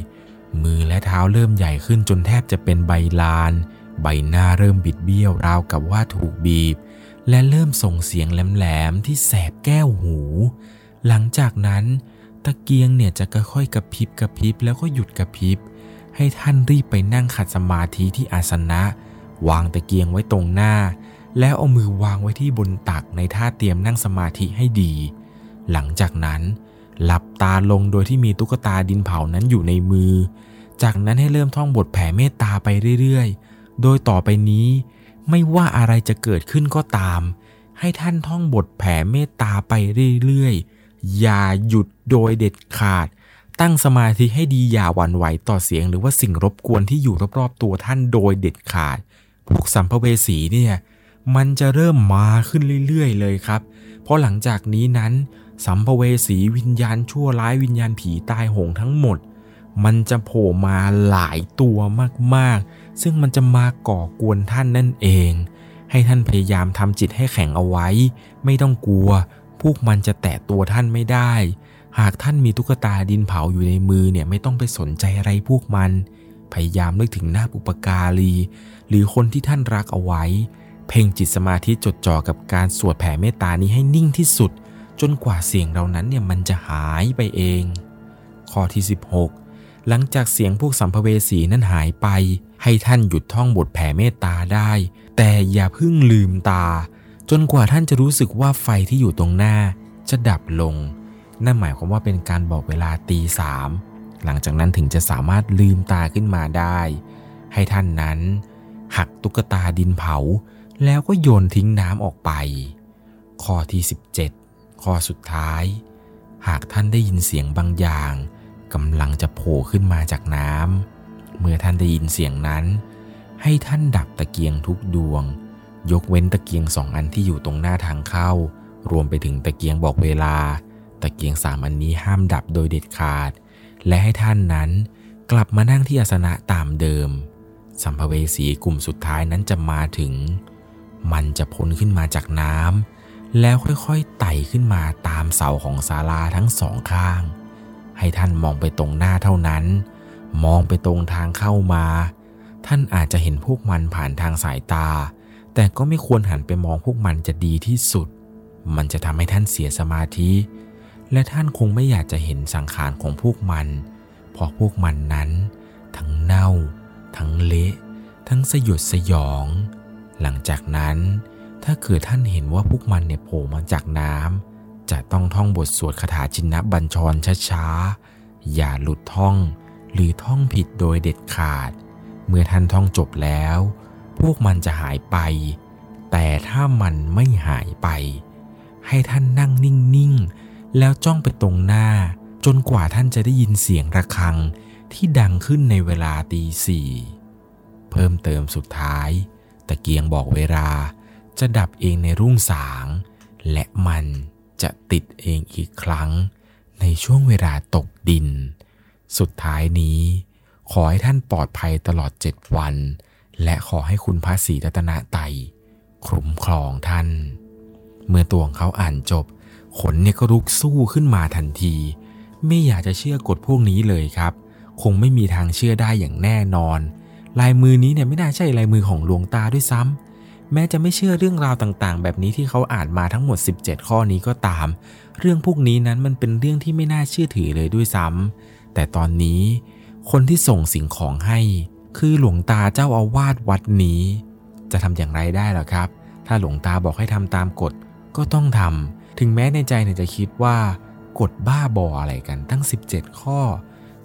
มือและเท้าเริ่มใหญ่ขึ้นจนแทบจะเป็นใบลาน ใบหน้าเริ่มบิดเบี้ยวราวกับว่าถูกบีบ และเริ่มส่งเสียงแหลมๆที่แสบแก้วหู หลังจากนั้น ตะเกียงเนี่ยจะค่อยๆกระพริบกระพริบแล้วก็หยุดกระพริบ ให้ท่านรีบไปนั่งขัดสมาธิที่อาสนะ วางตะเกียงไว้ตรงหน้า แล้วเอามือวางไว้ที่บนตักในท่าเตรียมนั่งสมาธิให้ดี หลังจากนั้น หลับตาลงโดยที่มีตุ๊กตาดินเผานั้นอยู่ในมือ จากนั้นให้เริ่มท่องบทแผ่เมตตาไปเรื่อยๆ โดยต่อไปนี้ไม่ว่าอะไรจะเกิดขึ้นก็ตาม ให้ท่านท่องบทแผ่เมตตาไปเรื่อยๆ อย่าหยุดโดยเด็ดขาด ตั้งสมาธิให้ดีอย่าหวั่นไหวต่อเสียง หรือว่าสิ่งรบกวนที่อยู่รอบๆตัวท่านโดยเด็ดขาด พวกสัมภเวสีเนี่ยมันจะเริ่มมาขึ้นเรื่อยๆเลยครับ เพราะหลังจากนี้นั้น สัมภเวสีวิญญาณชั่วร้ายวิญญาณผีตายโหงทั้งหมด มันจะโผล่มาหลายตัวมากๆ ซึ่งมันจะมาก่อกวนท่านนั่นเอง ให้ท่านพยายามทำจิตให้แข็งเอาไว้ ไม่ต้องกลัว พวกมันจะแตะตัวท่านไม่ได้ หากท่านมีตุ๊กตาดินเผาอยู่ในมือเนี่ยไม่ต้องไปสนใจอะไรพวกมัน พยายามนึกถึงหน้าปุปการี หรือคนที่ท่านรักเอาไว้ เพ่งจิตสมาธิจดจ่อกับการสวดแผ่เมตตานี้ให้นิ่งที่สุด จนกว่าเสียงเหล่านั้นเนี่ยมันจะหายไปเอง ข้อที่ 16 หลังจากเสียงพวกสัมภเวสีนั้นหายไป ให้ท่านหยุดท่องบทแผ่เมตตาได้ แต่อย่าเพิ่งลืมตา จนกว่าท่านจะรู้สึกว่าไฟที่อยู่ตรงหน้าจะดับลง นั่นหมายความว่าเป็นการบอกเวลาตีสามหลังจากนั้นถึงจะสามารถลืมตาขึ้นมาได้ ให้ท่านนั้น หักตุ๊กตาดินเผา แล้วก็โยนทิ้งน้ำออกไป ข้อที่ 17 ข้อสุดท้าย หากท่านได้ยินเสียงบางอย่างกำลังจะโผล่ขึ้นมาจากน้ำเมื่อท่านได้ยินเสียงนั้น ให้ท่านดับตะเกียงทุกดวง ยกเว้นตะเกียงสองอันที่อยู่ตรงหน้าทางเข้า รวมไปถึงตะเกียงบอกเวลา ตะเกียงสามอันนี้ห้ามดับโดยเด็ดขาด และให้ท่านนั้นกลับมานั่งที่อาสนะตามเดิม สัมภเวสีกลุ่มสุดท้ายนั้นจะมาถึง มันจะพ้นขึ้นมาจากน้ำแล้วค่อยๆไต่ขึ้นมาตามเสาของศาลาทั้งสองข้าง ให้ท่านมองไปตรงหน้าเท่านั้น มองไปตรงทางเข้ามา ท่านอาจจะเห็นพวกมันผ่านทางสายตา แต่ก็ไม่ควรหันไปมองพวกมันจะดีที่สุด มันจะทำให้ท่านเสียสมาธิ และท่านคงไม่อยากจะเห็นสังขารของพวกมัน เพราะพวกมันนั้น ทั้งเน่า ทั้งเละ ทั้งสยดสยอง หลังจากนั้นถ้าเกิดท่านเห็นว่าพวกมันเนี่ยโผล่มาจากน้ำจะต้องท่องบทสวดคาถาจินนบัญชรช้าๆ อย่าหลุดท่อง หรือท่องผิดโดยเด็ดขาด เมื่อท่านท่องจบแล้ว พวกมันจะหายไป แต่ถ้ามันไม่หายไป ให้ท่านนั่งนิ่งๆ แล้วจ้องไปตรงหน้า จนกว่าท่านจะได้ยินเสียงระฆังที่ดังขึ้นในเวลาตีสี่เพิ่มเติมสุดท้าย ตะเกียงบอกเวลาจะดับเองในรุ่งสาง และมันจะติดเองอีกครั้ง ในช่วงเวลาตกดิน สุดท้ายนี้ ขอให้ท่านปลอดภัยตลอดเจ็ดวัน และขอให้คุณพระศรีรัตนไตยคุ้มครองท่าน เมื่อตัวของเขาอ่านจบ ขนเนี่ยก็ลุกสู้ขึ้นมาทันที ไม่อยากจะเชื่อกฎพวกนี้เลยครับ คงไม่มีทางเชื่อได้อย่างแน่นอน ลายมือนี้เนี่ยไม่น่าใช่ลายมือของหลวงตาด้วยซ้ำแม้จะไม่เชื่อเรื่องราวต่างๆ แบบนี้ที่เขาอ่านมาทั้งหมด 17 ข้อนี้ก็ตาม เรื่องพวกนี้นั้นมันเป็นเรื่องที่ไม่น่าเชื่อถือเลยด้วยซ้ำแต่ตอนนี้คนที่ส่งสิ่งของให้ คือหลวงตาเจ้าอาวาสวัดนี้ จะทำอย่างไรได้ล่ะครับ ถ้าหลวงตาบอกให้ทำตามกฎก็ต้องทำถึงแม้ในใจเนี่ยจะคิดว่ากฎบ้าบออะไรกันตั้ง 17 ข้อ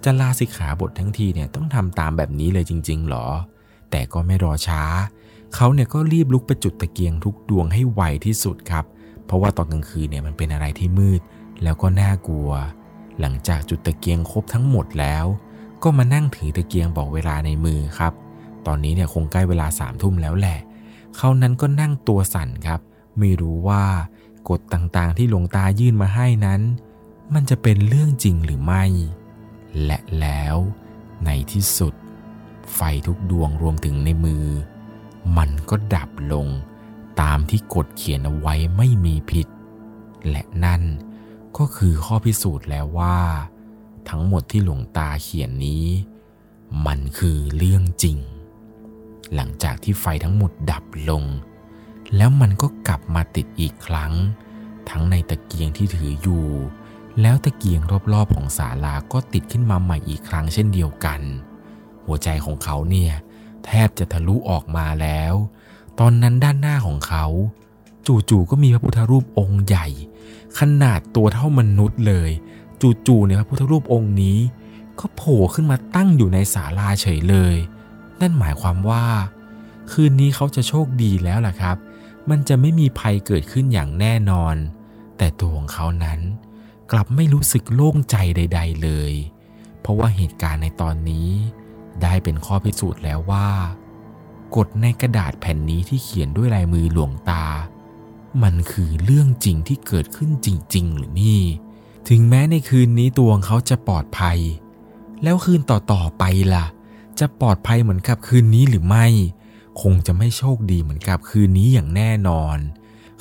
จะลาสิกขาบททั้งทีเนี่ยต้องทำตามแบบนี้เลยจริง ๆ หรอ แต่ก็ไม่รอช้า เขาเนี่ยก็รีบลุกไปจุดตะเกียงทุกดวงให้ไวที่สุดครับ เพราะว่าตอนกลางคืนเนี่ยมันเป็นอะไรที่มืด แล้วก็น่ากลัว หลังจากจุดตะเกียงครบทั้งหมดแล้ว ก็มานั่งถือตะเกียงบอกเวลาในมือครับ ตอนนี้เนี่ยคงใกล้เวลาสามทุ่มแล้วแหละ เขานั้นก็นั่งตัวสั่นครับ ไม่รู้ว่ากฎต่างๆที่หลวงตายื่นมาให้นั้น มันจะเป็นเรื่องจริงหรือไม่ และแล้วในที่สุด ไฟทุกดวงรวมถึงในมือ มันก็ดับลงตามที่กฎเขียนเอาไว้ไม่มีผิด และนั่นก็คือข้อพิสูจน์แล้วว่า ทั้งหมดที่หลวงตาเขียนนี้ มันคือเรื่องจริง หลังจากที่ไฟทั้งหมดดับลง แล้วมันก็กลับมาติดอีกครั้ง ทั้งในตะเกียงที่ถืออยู่ แล้วตะเกียงรอบๆของศาลาก็ติดขึ้นมาใหม่อีกครั้งเช่นเดียวกัน หัวใจของเขาเนี่ยแทบจะทะลุออกมาแล้ว ตอนนั้นด้านหน้าของเขา จู่ๆก็มีพระพุทธรูปองค์ใหญ่ ขนาดตัวเท่ามนุษย์เลย จู่ๆเนี่ยพระพุทธรูปองค์นี้ ก็โผล่ขึ้นมาตั้งอยู่ในศาลาเฉยเลย นั่นหมายความว่า คืนนี้เขาจะโชคดีแล้วล่ะครับ มันจะไม่มีภัยเกิดขึ้นอย่างแน่นอน แต่ตัวของเขานั้น กลับไม่รู้สึกโล่งใจใด ๆ เลย เพราะว่าเหตุการณ์ในตอนนี้ ได้เป็นข้อพิสูจน์แล้วว่ากฎในกระดาษแผ่นนี้ที่เขียนด้วยลายมือหลวงตา มันคือเรื่องจริงที่เกิดขึ้นจริง ๆ หรือนี่ ถึงแม้ในคืนนี้ตัวของเขาจะปลอดภัย แล้วคืนต่อๆไปล่ะ จะปลอดภัยเหมือนกับคืนนี้หรือไม่ คงจะไม่โชคดีเหมือนกับคืนนี้อย่างแน่นอน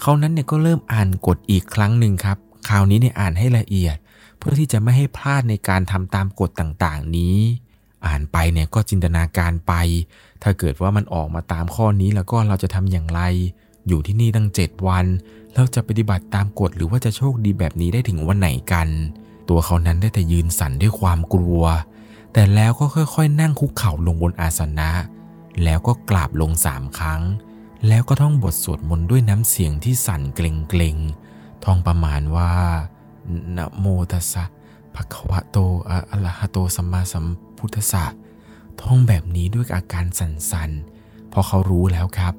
เขานั้นเนี่ยก็เริ่มอ่านกฎอีกครั้งหนึ่งครับ คราวนี้เนี่ยอ่านให้ละเอียด เพื่อที่จะไม่ให้พลาดในการทำตามกฎต่างๆ นี้ อ่านไปเนี่ยก็จินตนาการไป ถ้าเกิดว่ามันออกมาตามข้อนี้แล้วก็เราจะทำอย่างไร อยู่ที่นี่ตั้ง 7 วัน เราจะปฏิบัติตามกฎหรือว่าจะโชคดีแบบนี้ได้ถึงวันไหนกัน ตัวเขานั้นได้แต่ยืนสั่นด้วยความกลัว แต่แล้วก็ค่อยๆ นั่งคุกเข่าลงบนอาสนะ แล้วก็กราบลงสามครั้ง แล้วก็ท่องบทสวดมนต์ด้วยน้ำเสียงที่สั่นเกรงๆท่องประมาณว่านะโมตัสสะภะคะวะโตอะระหะโตสัมมาสัมพุทธัสสะท่องแบบนี้ด้วยอาการสั่นๆเพราะเขารู้แล้วครับ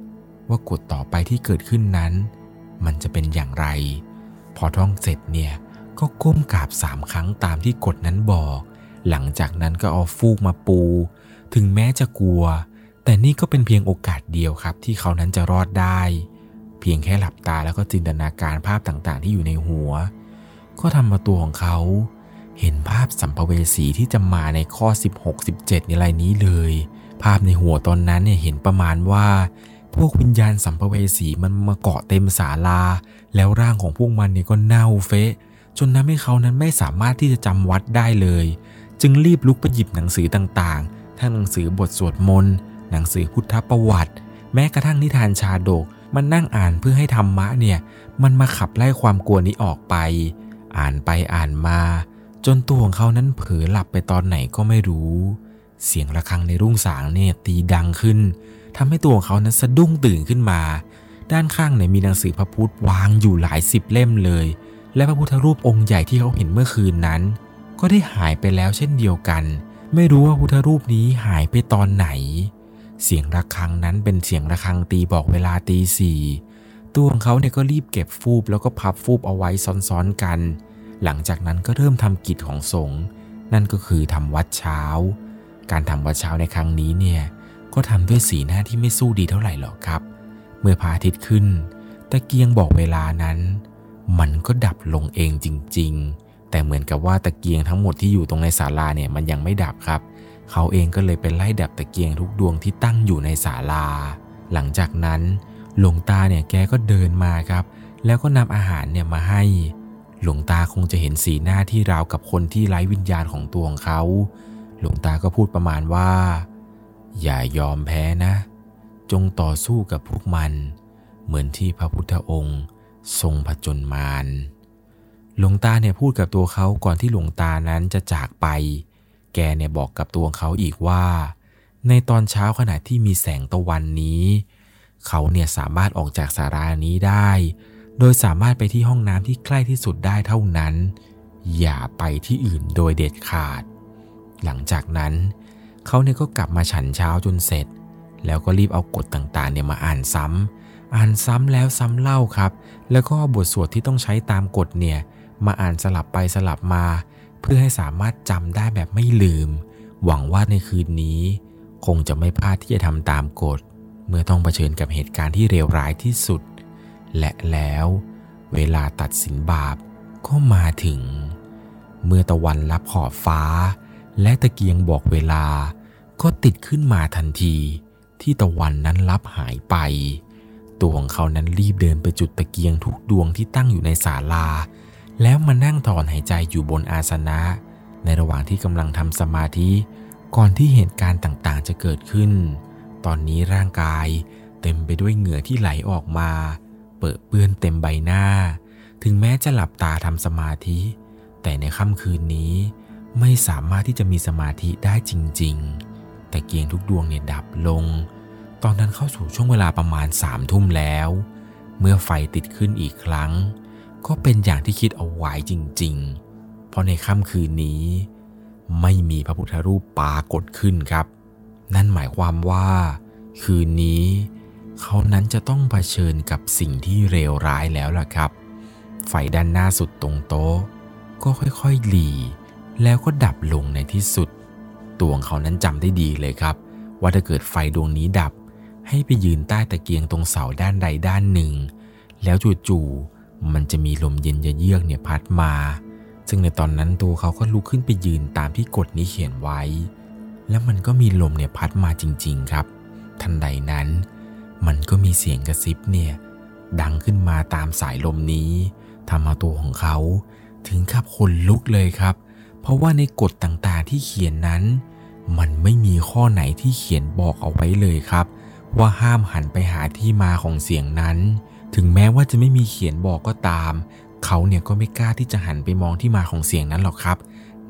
ว่ากฎต่อไปที่เกิดขึ้นนั้น มันจะเป็นอย่างไร พอท่องเสร็จเนี่ยก็ก้มกราบสามครั้งตามที่กฎนั้นบอก หลังจากนั้นก็เอาฟูกมาปู ถึงแม้จะกลัว แต่นี่ก็เป็นเพียงโอกาสเดียวครับ ที่เขานั้นจะรอดได้ เพียงแค่หลับตาแล้วก็จินตนาการภาพต่างๆ ที่อยู่ในหัว ก็ทำมาตัวของเขาเห็นภาพสัมภเวสีที่จะมาในข้อ 16-17 ในไรนี้เลย ภาพในหัวตอนนั้นเนี่ยเห็นประมาณว่า พวกวิญญาณสัมภเวสีมันมาเกาะเต็มศาลา แล้วร่างของพวกมันเนี่ยก็เน่าเฟะ จนทำให้เขานั้นไม่สามารถที่จะจำวัดได้เลย จึงรีบลุกไปหยิบหนังสือต่างๆ ทั้งหนังสือบทสวดมนต์ หนังสือพุทธประวัติ แม้กระทั่งนิทานชาดก มันนั่งอ่านเพื่อให้ธรรมะเนี่ย มันมาขับไล่ความกลัวนี้ออกไป อ่านไปอ่านมา จนตัวของเขานั้นเผลอหลับไปตอนไหนก็ไม่รู้ เสียงระฆังในรุ่งสางเนี่ยตีดังขึ้น ทำให้ตัวของเขานั้นสะดุ้งตื่นขึ้นมา ด้านข้างเนี่ยมีหนังสือพระพุทธวางอยู่หลายสิบเล่มเลย และพระพุทธรูปองค์ใหญ่ที่เขาเห็นเมื่อคืนนั้น ก็ได้หายไปแล้วเช่นเดียวกัน ไม่รู้ว่าพุทธรูปนี้หายไปตอนไหน เสียงระฆังนั้นเป็นเสียงระฆังตีบอกเวลาตีสี่ตัวของเขาเนี่ยก็รีบเก็บฟูบแล้วก็พับฟูบเอาไว้ซ้อนๆกัน หลังจากนั้นก็เริ่มทำกิจของสงฆ์นั่นก็คือทำวัดเช้า การทำวัดเช้าในครั้งนี้เนี่ย ก็ทำด้วยสีหน้าที่ไม่สู้ดีเท่าไหร่หรอกครับ เมื่อพระอาทิตย์ขึ้น ตะเกียงบอกเวลานั้น มันก็ดับลงเองจริง ๆ แต่เหมือนกับว่าตะเกียงทั้งหมดที่อยู่ตรงในศาลาเนี่ยมันยังไม่ดับครับ เขาเองก็เลยไปไล่ดับตะเกียงทุกดวงที่ตั้งอยู่ในศาลา หลังจากนั้นหลวงตาเนี่ยแกก็เดินมาครับ แล้วก็นำอาหารเนี่ยมาให้ หลวงตาคงจะเห็นสีหน้าที่ราวกับคนที่ไร้วิญญาณของตัวของเขา หลวงตาก็พูดประมาณว่า อย่ายอมแพ้นะ จงต่อสู้กับพวกมัน เหมือนที่พระพุทธองค์ทรงผจญมารหลวงตาเนี่ยพูดกับตัวเขาก่อนที่หลวงตานั้นจะจากไป แกเนี่ยบอกกับตัวเขาอีกว่า ในตอนเช้าขณะที่มีแสงตะวันนี้ เขาเนี่ยสามารถออกจากสารานี้ได้ โดยสามารถไปที่ห้องน้ำที่ใกล้ที่สุดได้เท่านั้น อย่าไปที่อื่นโดยเด็ดขาด หลังจากนั้นเเขาเนี่ยก็กลับมาฉันเช้าจนเสร็จ แล้วก็รีบเอากฎต่างๆเนี่ยมาอ่านซ้ำอ่านซ้ำแล้วซ้ำเล่าครับ แล้วก็บทสวดที่ต้องใช้ตามกฎเนี่ยมาอ่านสลับไปสลับมา เพื่อให้สามารถจำได้แบบไม่ลืม หวังว่าในคืนนี้ คงจะไม่พลาดที่จะทำตามกฎ เมื่อต้องเผชิญกับเหตุการณ์ที่เลวร้ายที่สุด และแล้ว เวลาตัดสินบาปก็มาถึง เมื่อตะวันลับขอบฟ้า และตะเกียงบอกเวลาก็ติดขึ้นมาทันทีที่ตะวันนั้นลับหายไป ตัวของเขานั้นรีบเดินไปจุดตะเกียงทุกดวงที่ตั้งอยู่ในศาลา แล้วมานั่งถอนหายใจอยู่บนอาสนะ ในระหว่างที่กำลังทำสมาธิ ก่อนที่เหตุการณ์ต่างๆ จะเกิดขึ้น ตอนนี้ร่างกายเต็มไปด้วยเหงื่อที่ไหลออกมา เปิดเปื้อนเต็มใบหน้า ถึงแม้จะหลับตาทำสมาธิ แต่ในค่ำคืนนี้ ไม่สามารถที่จะมีสมาธิได้จริง ๆ แต่เกียงทุกดวงเนี่ยดับลง ตอนนั้นเข้าสู่ช่วงเวลาประมาณสามทุ่มแล้ว เมื่อไฟติดขึ้นอีกครั้ง ก็เป็นอย่างที่คิดเอาไว้จริง ๆ เพราะในค่ำคืนนี้ ไม่มีพระพุทธรูปปรากฏขึ้นครับ นั่นหมายความว่า คืนนี้เขานั้นจะต้องเผชิญกับสิ่งที่เลวร้ายแล้วล่ะครับ ไฟด้านหน้าสุดตรงโต๊ะ ก็ค่อยๆหลี แล้วก็ดับลงในที่สุด ตัวของเขานั้นจำได้ดีเลยครับ ว่าถ้าเกิดไฟดวงนี้ดับ ให้ไปยืนใต้ตะเกียงตรงเสาด้านใดด้านหนึ่ง แล้วจู่ๆมันจะมีลมเย็นเยือกเนี่ยพัดมา ซึ่งในตอนนั้นตัวเขาก็ลุกขึ้นไปยืนตามที่กฎนี้เขียนไว้ แล้วมันก็มีลมเนี่ยพัดมาจริง ๆ ครับ ทันใดนั้น มันก็มีเสียงกระซิบเนี่ยดังขึ้นมาตามสายลมนี้ทำเอาตัวของเขาถึงกับขนลุกเลยครับเพราะว่าในกฎต่างๆที่เขียนนั้น มันไม่มีข้อไหนที่เขียนบอกเอาไว้เลยครับ ว่าห้ามหันไปหาที่มาของเสียงนั้น ถึงแม้ว่าจะไม่มีเขียนบอกก็ตาม เขาเนี่ยก็ไม่กล้าที่จะหันไปมองที่มาของเสียงนั้นหรอกครับ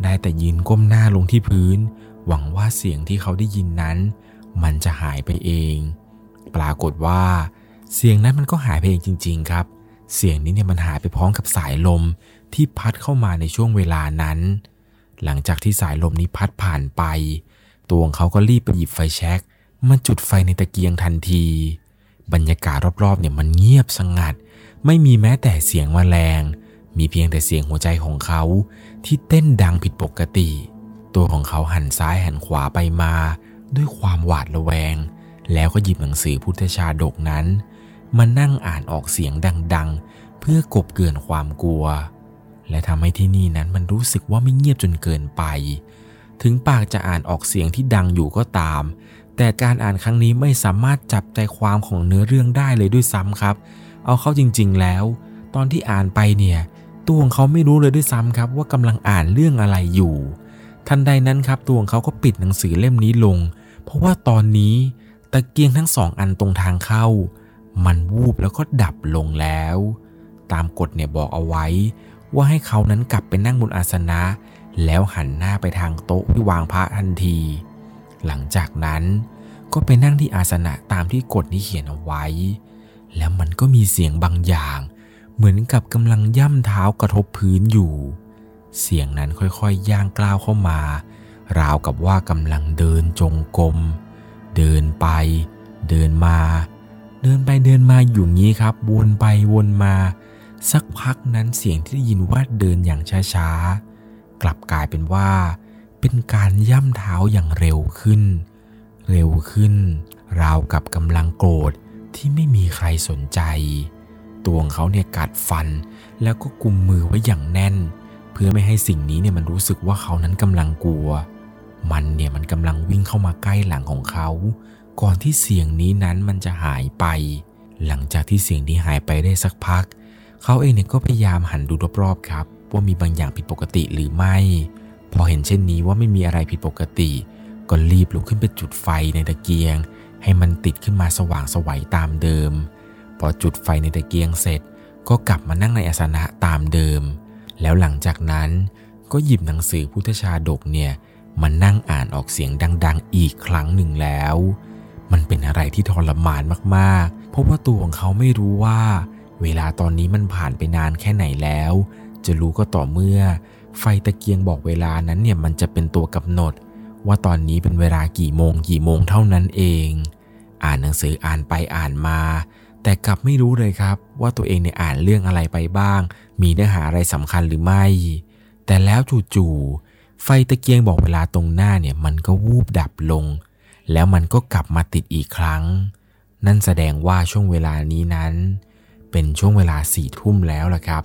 ได้แต่ยืนก้มหน้าลงที่พื้น หวังว่าเสียงที่เขาได้ยินนั้น มันจะหายไปเอง ปรากฏว่า เสียงนั้นมันก็หายไปเองจริง ๆ ครับเสียงนี้เนี่ยมันหายไปพร้อมกับสายลมที่พัดเข้ามาในช่วงเวลานั้น หลังจากที่สายลมนี้พัดผ่านไป ตัวของเขาก็รีบไปหยิบไฟแช็กมาจุดไฟในตะเกียงทันที บรรยากาศรอบๆเนี่ยมันเงียบสงัด ไม่มีแม้แต่เสียงแมลง มีเพียงแต่เสียงหัวใจของเขา ที่เต้นดังผิดปกติ ตัวของเขาหันซ้ายหันขวาไปมา ด้วยความหวาดระแวง แล้วก็หยิบหนังสือพุทธชาดกนั้นมานั่งอ่านออกเสียงดังๆ เพื่อกบเกินความกลัว และทำให้ที่นี่นั้นมันรู้สึกว่าไม่เงียบจนเกินไป ถึงปากจะอ่านออกเสียงที่ดังอยู่ก็ตาม แต่การอ่านครั้งนี้ไม่สามารถจับใจความของเนื้อเรื่องได้เลยด้วยซ้ำครับ เอาเข้าจริง ๆ แล้ว ตอนที่อ่านไปเนี่ย ตัวของเขาไม่รู้เลยด้วยซ้ำครับ ว่ากำลังอ่านเรื่องอะไรอยู่ ทันใดนั้นครับตัวของเขาก็ปิดหนังสือเล่มนี้ลง เพราะว่าตอนนี้ตะเกียงทั้งสองอันตรงทางเข้า มันวูบแล้วก็ดับลงแล้ว ตามกฎเนี่ยบอกเอาไว้ ว่าให้เขานั้นกลับไปนั่งบนอาสนะ แล้วหันหน้าไปทางโต๊ะที่วางพระทันที หลังจากนั้นก็ไปนั่งที่อาสนะตามที่กฎนี้เขียนเอาไว้ แล้วมันก็มีเสียงบางอย่าง เหมือนกับกำลังย่ำเท้ากระทบพื้นอยู่ เสียงนั้นค่อยๆย่างกล้าวเข้ามา ราวกับว่ากำลังเดินจงกรมเดินไป เดินมา เดินไปเดินมาอยู่งี้ครับ วนไปวนมา สักพักนั้นเสียงที่ได้ยินว่าเดินอย่างช้าๆ กลับกลายเป็นว่า เป็นการย่ำเท้าอย่างเร็วขึ้น เร็วขึ้น ราวกับกำลังโกรธที่ไม่มีใครสนใจ ตัวของเขาเนี่ยกัดฟัน แล้วก็กุมมือไว้อย่างแน่น เพื่อไม่ให้สิ่งนี้เนี่ยมันรู้สึกว่าเขานั้นกำลังกลัว มันเนี่ยมันกำลังวิ่งเข้ามาใกล้หลังของเขา ก่อนที่เสียงนี้นั้นมันจะหายไป หลังจากที่เสียงนี้หายไปได้สักพักเขาเองเนี่ยก็พยายามหันดูรอบๆครับ ว่ามีบางอย่างผิดปกติหรือไม่ พอเห็นเช่นนี้ว่าไม่มีอะไรผิดปกติ ก็รีบลุกขึ้นไปจุดไฟในตะเกียง ให้มันติดขึ้นมาสว่างสวัยตามเดิม พอจุดไฟในตะเกียงเสร็จ ก็กลับมานั่งในอาสนะตามเดิม แล้วหลังจากนั้นก็หยิบหนังสือพุทธชาดกเนี่ยมานั่งอ่านออกเสียงดัง ๆ อีกครั้งหนึ่งแล้ว มันเป็นอะไรที่ทรมานมากๆ เพราะว่าตัวของเขาไม่รู้ว่า เวลาตอนนี้มันผ่านไปนานแค่ไหนแล้ว จะรู้ก็ต่อเมื่อ ไฟตะเกียงบอกเวลานั้นเนี่ยมันจะเป็นตัวกำหนด ว่าตอนนี้เป็นเวลากี่โมงกี่โมงเท่านั้นเอง อ่านหนังสืออ่านไปอ่านมา แต่กลับไม่รู้เลยครับ ว่าตัวเองเนี่ยอ่านเรื่องอะไรไปบ้าง มีเนื้อหาอะไรสำคัญหรือไม่ แต่แล้วจู่ๆไฟตะเกียงบอกเวลาตรงหน้าเนี่ยมันก็วูบดับลง แล้วมันก็กลับมาติดอีกครั้ง นั่นแสดงว่าช่วงเวลานี้นั้น เป็นช่วงเวลาสี่ทุ่มแล้วล่ะครับ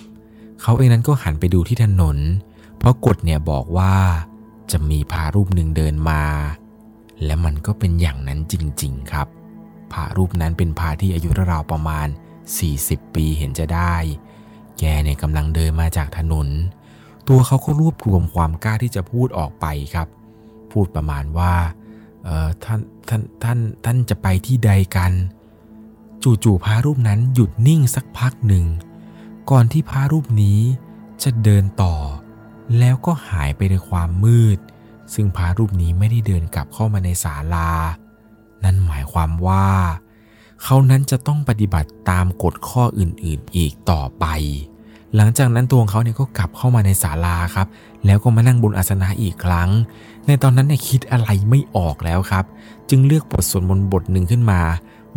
เขาเองนั้นก็หันไปดูที่ถนน เพราะกฎเนี่ยบอกว่า จะมีพารูปหนึ่งเดินมา และมันก็เป็นอย่างนั้นจริงๆครับ พระรูปนั้นเป็นพระที่อายุราวประมาณ 40 ปีเห็นจะได้ แกเนี่ยกำลังเดินมาจากถนน ตัวเขาก็รวบรวมความกล้าที่จะพูดออกไปครับ พูดประมาณว่า เออท่านท่านท่านท่านจะไปที่ใดกัน จู่ๆพระรูปนั้นหยุดนิ่งสักพักหนึ่ง ก่อนที่พระรูปนี้จะเดินต่อ แล้วก็หายไปในความมืด ซึ่งพระรูปนี้ไม่ได้เดินกลับเข้ามาในศาลา นั่นหมายความว่า เขานั้นจะต้องปฏิบัติตามกฎข้ออื่นๆอีกต่อไป หลังจากนั้นตัวของเขาเนี่ยก็กลับเข้ามาในศาลาครับ แล้วก็มานั่งบนอาสนะอีกครั้ง ในตอนนั้นเนี่ยคิดอะไรไม่ออกแล้วครับ จึงเลือกบทสวดมนต์บทหนึ่งขึ้นมา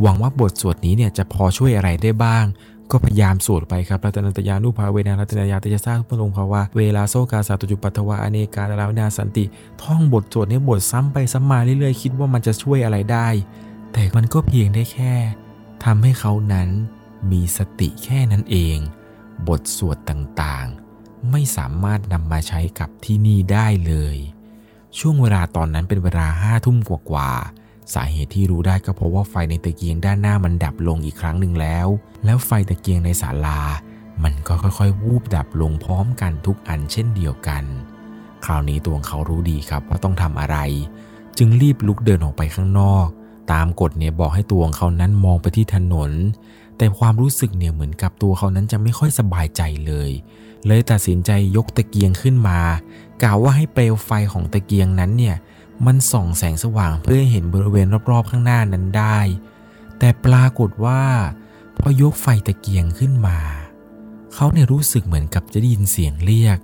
หวังว่าบทสวดนี้เนี่ยจะพอช่วยอะไรได้บ้าง ก็พยายามสวดไปครับรัตนัตยานุภาเวนะรัตนยาติยาสร้างพระลงภาวะเวลาโซกาสาตุจุปัตวะอเนกาลาวนาสันติ ท่องบทสวดนี้บทซ้ำไปซ้ำมาเรื่อยๆ คิดว่ามันจะช่วยอะไรได้ แต่มันก็เพียงได้แค่ทำให้เขานั้นมีสติแค่นั้นเอง บทสวดต่างๆ ไม่สามารถนำมาใช้กับที่นี่ได้เลย ช่วงเวลาตอนนั้นเป็นเวลาห้าทุ่มกว่าๆ สาเหตุที่รู้ได้ก็เพราะว่าไฟในตะเกียงด้านหน้ามันดับลงอีกครั้งหนึ่งแล้ว แล้วไฟตะเกียงในศาลา มันก็ค่อยๆ วูบดับลงพร้อมกันทุกอันเช่นเดียวกัน คราวนี้ตัวเขารู้ดีครับว่าต้องทำอะไร จึงรีบลุกเดินออกไปข้างนอก ตามกฎเนี่ยบอกให้ตัวเขานั้นมองไปที่ถนน แต่ความรู้สึกเนี่ยเหมือนกับตัวเขานั้นจะไม่ค่อยสบายใจเลย เลยตัดสินใจยกตะเกียงขึ้นมากล่าวว่าให้เปลวไฟของตะเกียงนั้นเนี่ย มันส่องแสงสว่างเพื่อให้เห็นบริเวณรอบๆข้างหน้านั้นได้ แต่ปรากฏว่าพอยกไฟตะเกียงขึ้นมา เขาเนี่ยรู้สึกเหมือนกับจะได้ยินเสียงเรียก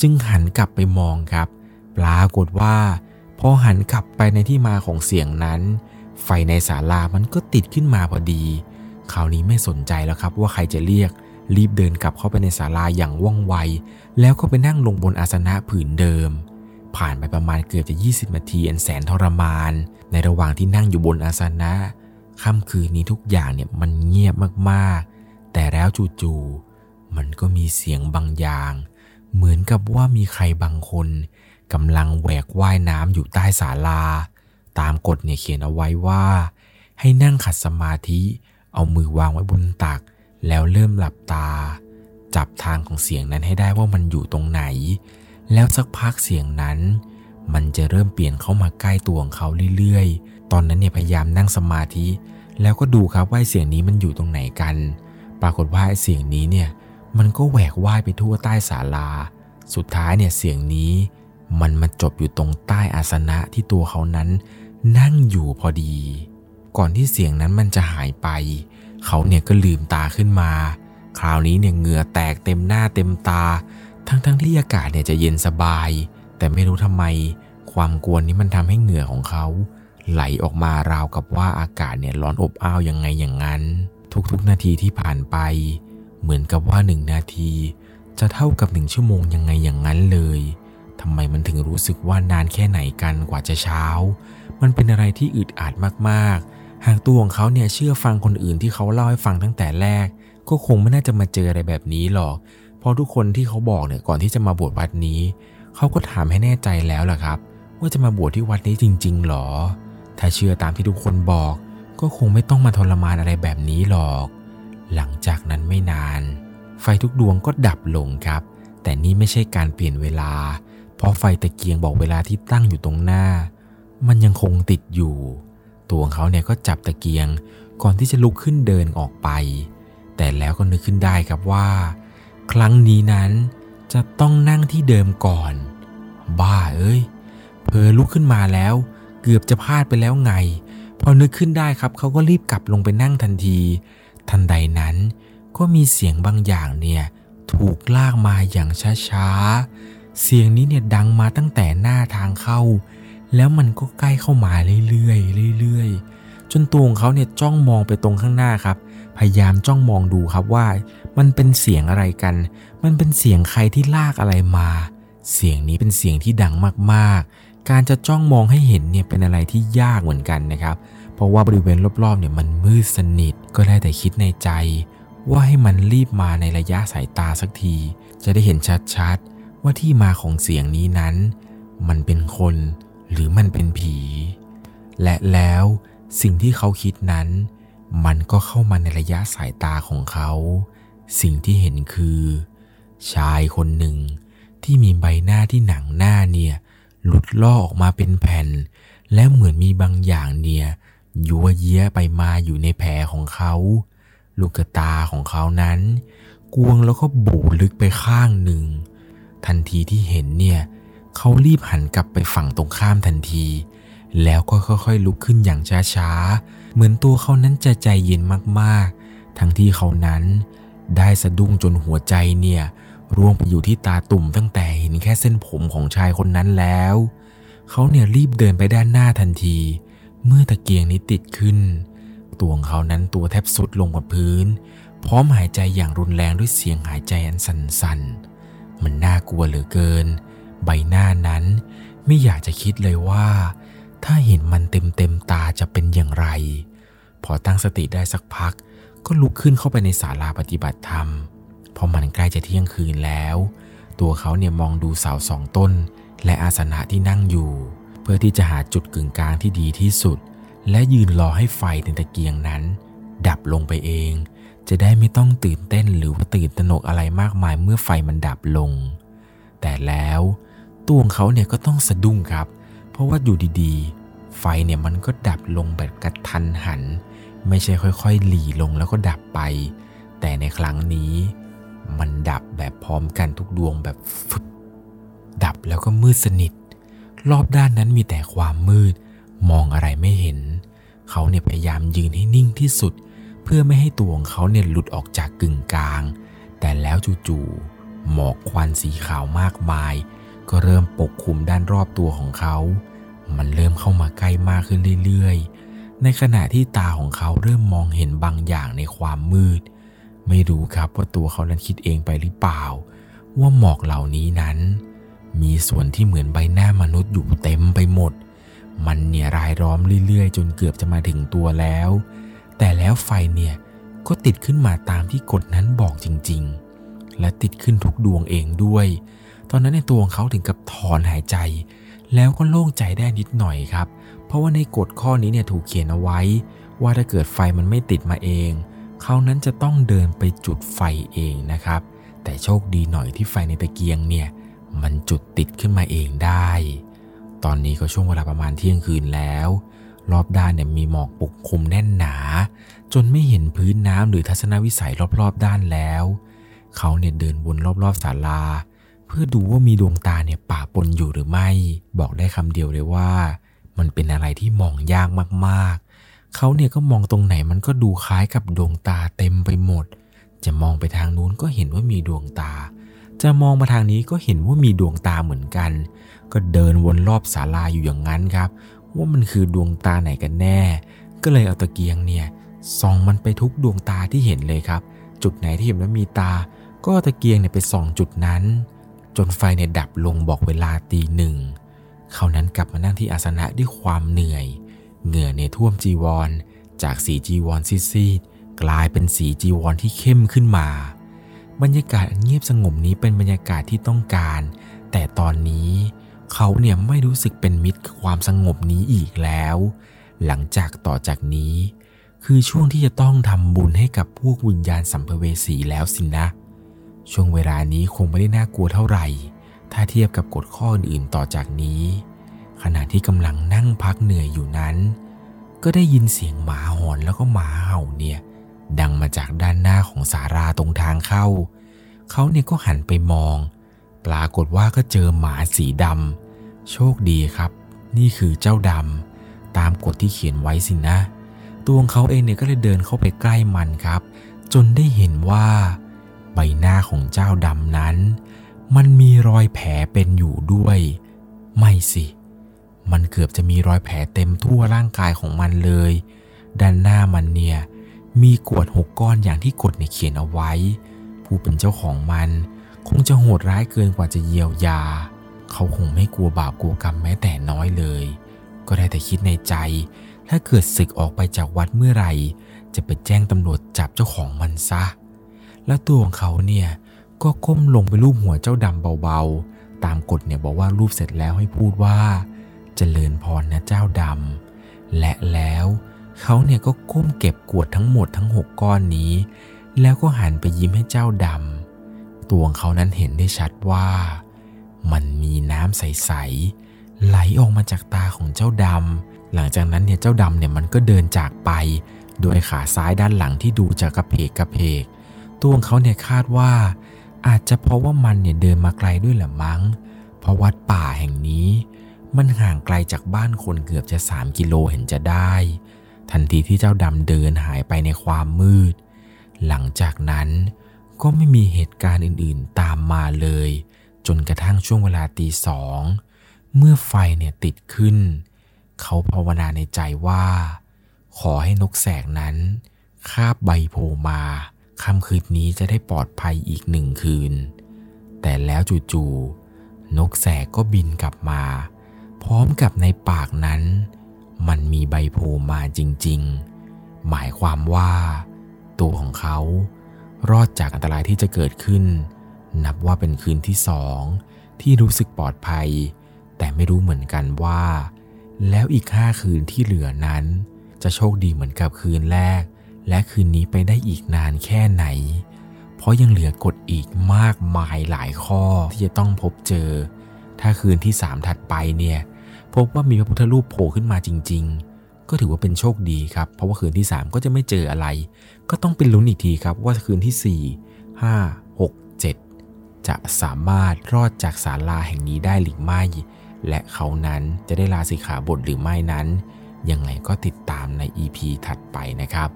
จึงหันกลับไปมองครับ ปรากฏว่าพอหันกลับไปในที่มาของเสียงนั้น ไฟในศาลามันก็ติดขึ้นมาพอดี คราวนี้ไม่สนใจแล้วครับว่าใครจะเรียก รีบเดินกลับเข้าไปในศาลาอย่างว่องไว แล้วก็ไปนั่งลงบนอาสนะผืนเดิม ผ่านไปประมาณเกือบจะ 20 นาทีอันแสนทรมาน ในระหว่างที่นั่งอยู่บนอาสนะค่ำคืนนี้ทุกอย่างเนี่ยมันเงียบมากๆ แต่แล้วจู่ๆมันก็มีเสียงบางอย่าง เหมือนกับว่ามีใครบางคนกำลังแหวกว่ายน้ำอยู่ใต้ศาลา ตามกฎเนี่ยเขียนเอาไว้ว่า ให้นั่งขัดสมาธิ เอามือวางไว้บนตัก แล้วเริ่มหลับตา จับทางของเสียงนั้นให้ได้ว่ามันอยู่ตรงไหน แล้วสักพักเสียงนั้น มันจะเริ่มเปลี่ยนเข้ามาใกล้ตัวของเขาเรื่อยๆ ตอนนั้นเนี่ยพยายามนั่งสมาธิ แล้วก็ดูครับว่าเสียงนี้มันอยู่ตรงไหนกัน ปรากฏว่าเสียงนี้เนี่ยมันก็แหวกว่ายไปทั่วใต้ศาลา สุดท้ายเนี่ยเสียงนี้มันมาจบอยู่ตรงใต้อาสนะที่ตัวเขานั้น นั่งอยู่พอดี ก่อนที่เสียงนั้นมันจะหายไป เขาเนี่ยก็ลืมตาขึ้นมา คราวนี้เนี่ยเหงื่อแตกเต็มหน้าเต็มตา ทั้งๆทที่อากาศเนี่ยจะเย็นสบาย แต่ไม่รู้ทำไม ความกวนนี้มันทำให้เหงื่อของเขาไหลออกมาราวกับว่าอากาศเนี่ยร้อนอบอ้าวยังไงอย่างนั้น ทุกๆนาทีที่ผ่านไป เหมือนกับว่าหนึ่งนาที จะเท่ากับหนึ่งชั่วโมงยังไงอย่างนั้นเลยทำไมมันถึงรู้สึกว่านานแค่ไหนกันกว่าจะเช้า มันเป็นอะไรที่อึดอัดมากๆ หากตัวของเขาเนี่ยเชื่อฟังคนอื่นที่เขาเล่าให้ฟังตั้งแต่แรก ก็คงไม่น่าจะมาเจออะไรแบบนี้หรอก เพราะทุกคนที่เขาบอกเนี่ยก่อนที่จะมาบวชวัดนี้ เขาก็ถามให้แน่ใจแล้วล่ะครับ ว่าจะมาบวชที่วัดนี้จริง ๆหรอ ถ้าเชื่อตามที่ทุกคนบอก ก็คงไม่ต้องมาทรมานอะไรแบบนี้หรอก หลังจากนั้นไม่นาน ไฟทุกดวงก็ดับลงครับ แต่นี่ไม่ใช่การเปลี่ยนเวลา เพราะไฟตะเกียงบอกเวลาที่ตั้งอยู่ตรงหน้า มันยังคงติดอยู่ ตัวของเขาเนี่ยก็จับตะเกียงก่อนที่จะลุกขึ้นเดินออกไป แต่แล้วก็นึกขึ้นได้ครับว่า ครั้งนี้นั้นจะต้องนั่งที่เดิมก่อน บ้าเอ้ยเพอลุกขึ้นมาแล้ว เกือบจะพลาดไปแล้วไง พอนึกขึ้นได้ครับเขาก็รีบกลับลงไปนั่งทันที ทันใดนั้น ก็มีเสียงบางอย่างเนี่ยถูกลากมาอย่างช้าๆ เสียงนี้เนี่ยดังมาตั้งแต่หน้าทางเข้า แล้วมันก็ใกล้เข้ามาเรื่อยๆเรื่อยๆจนตัวของเขาเนี่ยจ้องมองไปตรงข้างหน้าครับ พยายามจ้องมองดูครับว่า มันเป็นเสียงอะไรกัน มันเป็นเสียงใครที่ลากอะไรมา เสียงนี้เป็นเสียงที่ดังมากๆ การจะจ้องมองให้เห็นเนี่ยเป็นอะไรที่ยากเหมือนกันนะครับ เพราะว่าบริเวณรอบๆเนี่ยมันมืดสนิท ก็ได้แต่คิดในใจ ว่าให้มันรีบมาในระยะสายตาสักที จะได้เห็นชัดๆ ว่าที่มาของเสียงนี้นั้น มันเป็นคนหรือมันเป็นผี และแล้วสิ่งที่เขาคิดนั้น มันก็เข้ามาในระยะสายตาของเขา สิ่งที่เห็นคือ ชายคนหนึ่งที่มีใบหน้าที่หนังหน้าเนี่ยหลุดลอกออกมาเป็นแผ่น และเหมือนมีบางอย่างเนี่ยยัวเยี้ยไปมาอยู่ในแผลของเขา ลูกตาของเขานั้น กวงแล้วก็บูลึกไปข้างหนึ่ง ทันทีที่เห็นเนี่ยเขารีบหันกลับไปฝั่งตรงข้ามทันที แล้วก็ค่อยๆ ลุกขึ้นอย่างช้าๆ เหมือนตัวเขานั้นจะใจเย็นมากๆ ทั้งที่เขานั้น ได้สะดุ้งจนหัวใจเนี่ยร่วงไปอยู่ที่ตาตุ่มตั้งแต่เห็นแค่เส้นผมของชายคนนั้นแล้ว เขาเนี่ยรีบเดินไปด้านหน้าทันที เมื่อตะเกียงนี้ติดขึ้น ตัวของเขานั้นตัวแทบสุดลงกับพื้น พร้อมหายใจอย่างรุนแรงด้วยเสียงหายใจอันสั่นๆ มันน่ากลัวเหลือเกิน ใบหน้านั้นไม่อยากจะคิดเลยว่า ถ้าเห็นมันเต็มเต็มตาจะเป็นอย่างไร พอตั้งสติได้สักพัก ก็ลุกขึ้นเข้าไปในศาลาปฏิบัติธรรมพอมันใกล้จะเที่ยงคืนแล้ว ตัวเขาเนี่ยมองดูเสาสองต้น และอาสนะที่นั่งอยู่ เพื่อที่จะหาจุดกึ่งกลางที่ดีที่สุด และยืนรอให้ไฟในตะเกียงนั้น ดับลงไปเอง จะได้ไม่ต้องตื่นเต้นหรือว่าตื่นตระหนกอะไรมากมายเมื่อไฟมันดับลง แต่แล้วตัวของเขาเนี่ยก็ต้องสะดุ้งครับ เพราะว่าอยู่ดีๆ ไฟเนี่ยมันก็ดับลงแบบกระทันหัน ไม่ใช่ค่อยๆ หลีลงแล้วก็ดับไป แต่ในครั้งนี้มันดับแบบพร้อมกันทุกดวงแบบฟึบดับแล้วก็มืดสนิท รอบด้านนั้นมีแต่ความมืด มองอะไรไม่เห็น เขาเนี่ยพยายามยืนให้นิ่งที่สุด เพื่อไม่ให้ตัวของเขาเนี่ยหลุดออกจากกึ่งกลาง แต่แล้วจู่ๆหมอกควันสีขาวมากมาย ก็เริ่มปกคลุมด้านรอบตัวของเขา มันเริ่มเข้ามาใกล้มากขึ้นเรื่อยๆ ในขณะที่ตาของเขาเริ่มมองเห็นบางอย่างในความมืด ไม่รู้ครับว่าตัวเขานั้นคิดเองไปหรือเปล่า ว่าหมอกเหล่านี้นั้น มีส่วนที่เหมือนใบหน้ามนุษย์อยู่เต็มไปหมด มันเนี่ยรายล้อมเรื่อยๆ จนเกือบจะมาถึงตัวแล้ว แต่แล้วไฟเนี่ยก็ติดขึ้นมาตามที่กฎนั้นบอกจริงๆ และติดขึ้นทุกดวงเองด้วย ตอนนั้นในตัวของเขาถึงกับถอนหายใจ แล้วก็โล่งใจได้นิดหน่อยครับเพราะว่าในกฎข้อนี้เนี่ยถูกเขียนเอาไว้ ว่าถ้าเกิดไฟมันไม่ติดมาเอง เขานั้นจะต้องเดินไปจุดไฟเองนะครับ แต่โชคดีหน่อยที่ไฟในตะเกียงเนี่ยมันจุดติดขึ้นมาเองได้ ตอนนี้ก็ช่วงเวลาประมาณเที่ยงคืนแล้ว รอบด้านเนี่ยมีหมอกปกคลุมแน่นหนา จนไม่เห็นพื้นน้ำหรือทัศนวิสัยรอบๆด้านแล้ว เขาเนี่ยเดินวนรอบๆศาลา เพื่อดูว่ามีดวงตาเนี่ยป่าปนอยู่หรือไม่ บอกได้คำเดียวเลยว่า มันเป็นอะไรที่มองยากมากๆ เขาเนี่ยก็มองตรงไหนมันก็ดูคล้ายกับดวงตาเต็มไปหมด จะมองไปทางนู้นก็เห็นว่ามีดวงตา จะมองมาทางนี้ก็เห็นว่ามีดวงตาเหมือนกัน ก็เดินวนรอบศาลาอยู่อย่างนั้นครับ ว่ามันคือดวงตาไหนกันแน่ ก็เลยเอาตะเกียงเนี่ยส่องมันไปทุกดวงตาที่เห็นเลยครับ จุดไหนที่เห็นว่ามีตา ก็ตะเกียงเนี่ยไปส่องจุดนั้น จนไฟเนี่ยดับลงบอกเวลาตีหนึ่ง เขานั้นกลับมานั่งที่อาสนะด้วยความเหนื่อย เหงื่อเนี่ยท่วมจีวร จากสีจีวรซีดๆกลายเป็นสีจีวรที่เข้มขึ้นมา บรรยากาศเงียบสงบนี้เป็นบรรยากาศที่ต้องการ แต่ตอนนี้เขาเนี่ยไม่รู้สึกเป็นมิตรความสงบนี้อีกแล้ว หลังจากต่อจากนี้ คือช่วงที่จะต้องทำบุญให้กับพวกวิญญาณสัมภเวสีแล้วสินะ ช่วงเวลานี้คงไม่ได้น่ากลัวเท่าไหร่ ถ้าเทียบกับกฎข้ออื่นๆต่อจากนี้ ขณะที่กำลังนั่งพักเหนื่อยอยู่นั้น ก็ได้ยินเสียงหมาหอนแล้วก็หมาเห่าเนี่ย ดังมาจากด้านหน้าของสาราตรงทางเข้า เขาเนี่ยก็หันไปมอง ปรากฏว่าก็เจอหมาสีดำโชคดีครับ นี่คือเจ้าดำตามกฎที่เขียนไว้สินะ ตัวของเขาเองเนี่ยก็เลยเดินเข้าไปใกล้มันครับ จนได้เห็นว่า ใบหน้าของเจ้าดำนั้น มันมีรอยแผลเป็นอยู่ด้วย ไม่สิ มันเกือบจะมีรอยแผลเต็มทั่วร่างกายของมันเลย ด้านหน้ามันเนี่ยมีกวดหกก้อนอย่างที่กฎเนี่ยเขียนเอาไว้ ผู้เป็นเจ้าของมัน คงจะโหดร้ายเกินกว่าจะเยียวยา เขาคงไม่กลัวบาปกลัวกรรมแม้แต่น้อยเลย ก็ได้แต่คิดในใจ ถ้าเกิดศึกออกไปจากวัดเมื่อไหร่ จะไปแจ้งตำรวจจับเจ้าของมันซะ แล้วตัวของเขาเนี่ย ก็ก้มลงไปรูปหัวเจ้าดำเบาๆ ตามกฎเนี่ยบอกว่ารูปเสร็จแล้วให้พูดว่าจเจริญพรนะเจ้าดำและแล้วเขาเนี่ยก็ก้มเก็บกวดทั้งหมดทั้งหกก้อนนี้ แล้วก็หันไปยิ้มให้เจ้าดำตัวของเขานั้นเห็นได้ชัดว่า มันมีน้ำใสๆไหลออกมาจากตาของเจ้าดำหลังจากนั้นเนี่ยเจ้าดำเนี่ยมันก็เดินจากไป โดยขาซ้ายด้านหลังที่ดูจะกระเพกกระเพกตัวของเขาเนี่ยคาดว่า อาจจะเพราะว่ามันเนี่ยเดินมาไกลด้วยแหละมั้ง เพราะวัดป่าแห่งนี้ มันห่างไกลจากบ้านคนเกือบจะ 3 กิโลเห็นจะได้ ทันทีที่เจ้าดำเดินหายไปในความมืด หลังจากนั้นก็ไม่มีเหตุการณ์อื่นๆตามมาเลย จนกระทั่งช่วงเวลาตีสองเมื่อไฟเนี่ยติดขึ้น เขาภาวนาในใจว่า ขอให้นกแสกนั้นคาบใบโพมา ค่ำคืนนี้จะได้ปลอดภัยอีกหนึ่งคืน แต่แล้วจู่ๆนกแสกก็บินกลับมา พร้อมกับในปากนั้น มันมีใบโพมาจริง ๆ หมายความว่า ตัวของเขา รอดจากอันตรายที่จะเกิดขึ้น นับว่าเป็นคืนที่สองที่รู้สึกปลอดภัย แต่ไม่รู้เหมือนกันว่า แล้วอีกห้าคืนที่เหลือนั้น จะโชคดีเหมือนกับคืนแรก และคืนนี้ไปได้อีกนานแค่ไหน เพราะยังเหลือกฎอีกมากมายหลายข้อที่จะต้องพบเจอ ถ้าคืนที่สามถัดไปเนี่ย พบว่ามีพระพุทธรูปโผล่ขึ้นมาจริง ๆ ก็ถือว่าเป็นโชคดีครับ เพราะว่าคืนที่ 3 ก็จะไม่เจออะไร ก็ต้องเป็นลุ้นอีกทีครับว่าคืนที่ 4 5 6 7 จะสามารถรอดจากศาลาแห่งนี้ได้หรือไม่ และเขานั้นจะได้ลาสิกขาบทหรือไม่นั้น ยังไงก็ติดตามใน EP ถัดไปนะครับ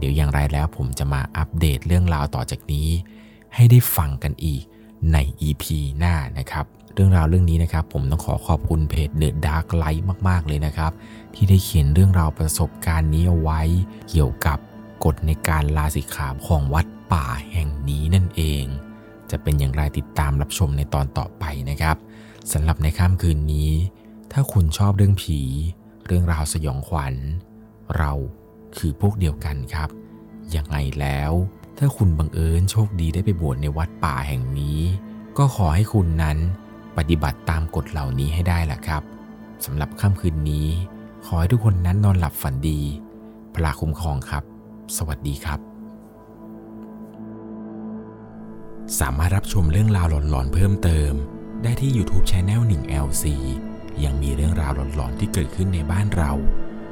เดี๋ยวอย่างไรแล้วผมจะมาอัปเดตเรื่องราวต่อจากนี้ ให้ได้ฟังกันอีกใน EP หน้านะครับ เรื่องราวเรื่องนี้นะครับ ผมต้องขอขอบคุณเพจ The Dark Light มากๆเลยนะครับ ที่ได้เขียนเรื่องราวประสบการณ์นี้เอาไว้ เกี่ยวกับกฎในการลาสิกขาของวัดป่าแห่งนี้นั่นเอง จะเป็นอย่างไรติดตามรับชมในตอนต่อไปนะครับสำหรับในค่ำคืนนี้ ถ้าคุณชอบเรื่องผี เรื่องราวสยองขวัญ เรา คือพวกเดียวกันครับ ยังไงแล้ว ถ้าคุณบังเอิญโชคดีได้ไปบวชในวัดป่าแห่งนี้ ก็ขอให้คุณนั้นปฏิบัติตามกฎเหล่านี้ให้ได้ล่ะครับสำหรับค่ำคืนนี้ ขอให้ทุกคนนั้นนอนหลับฝันดี พระคุ้มครองครับ สวัสดีครับ สามารถรับชมเรื่องราวหลอนๆเพิ่มเติม ได้ที่ YouTube Channel 1 LC ยังมีเรื่องราวหลอนๆที่เกิดขึ้นในบ้านเรา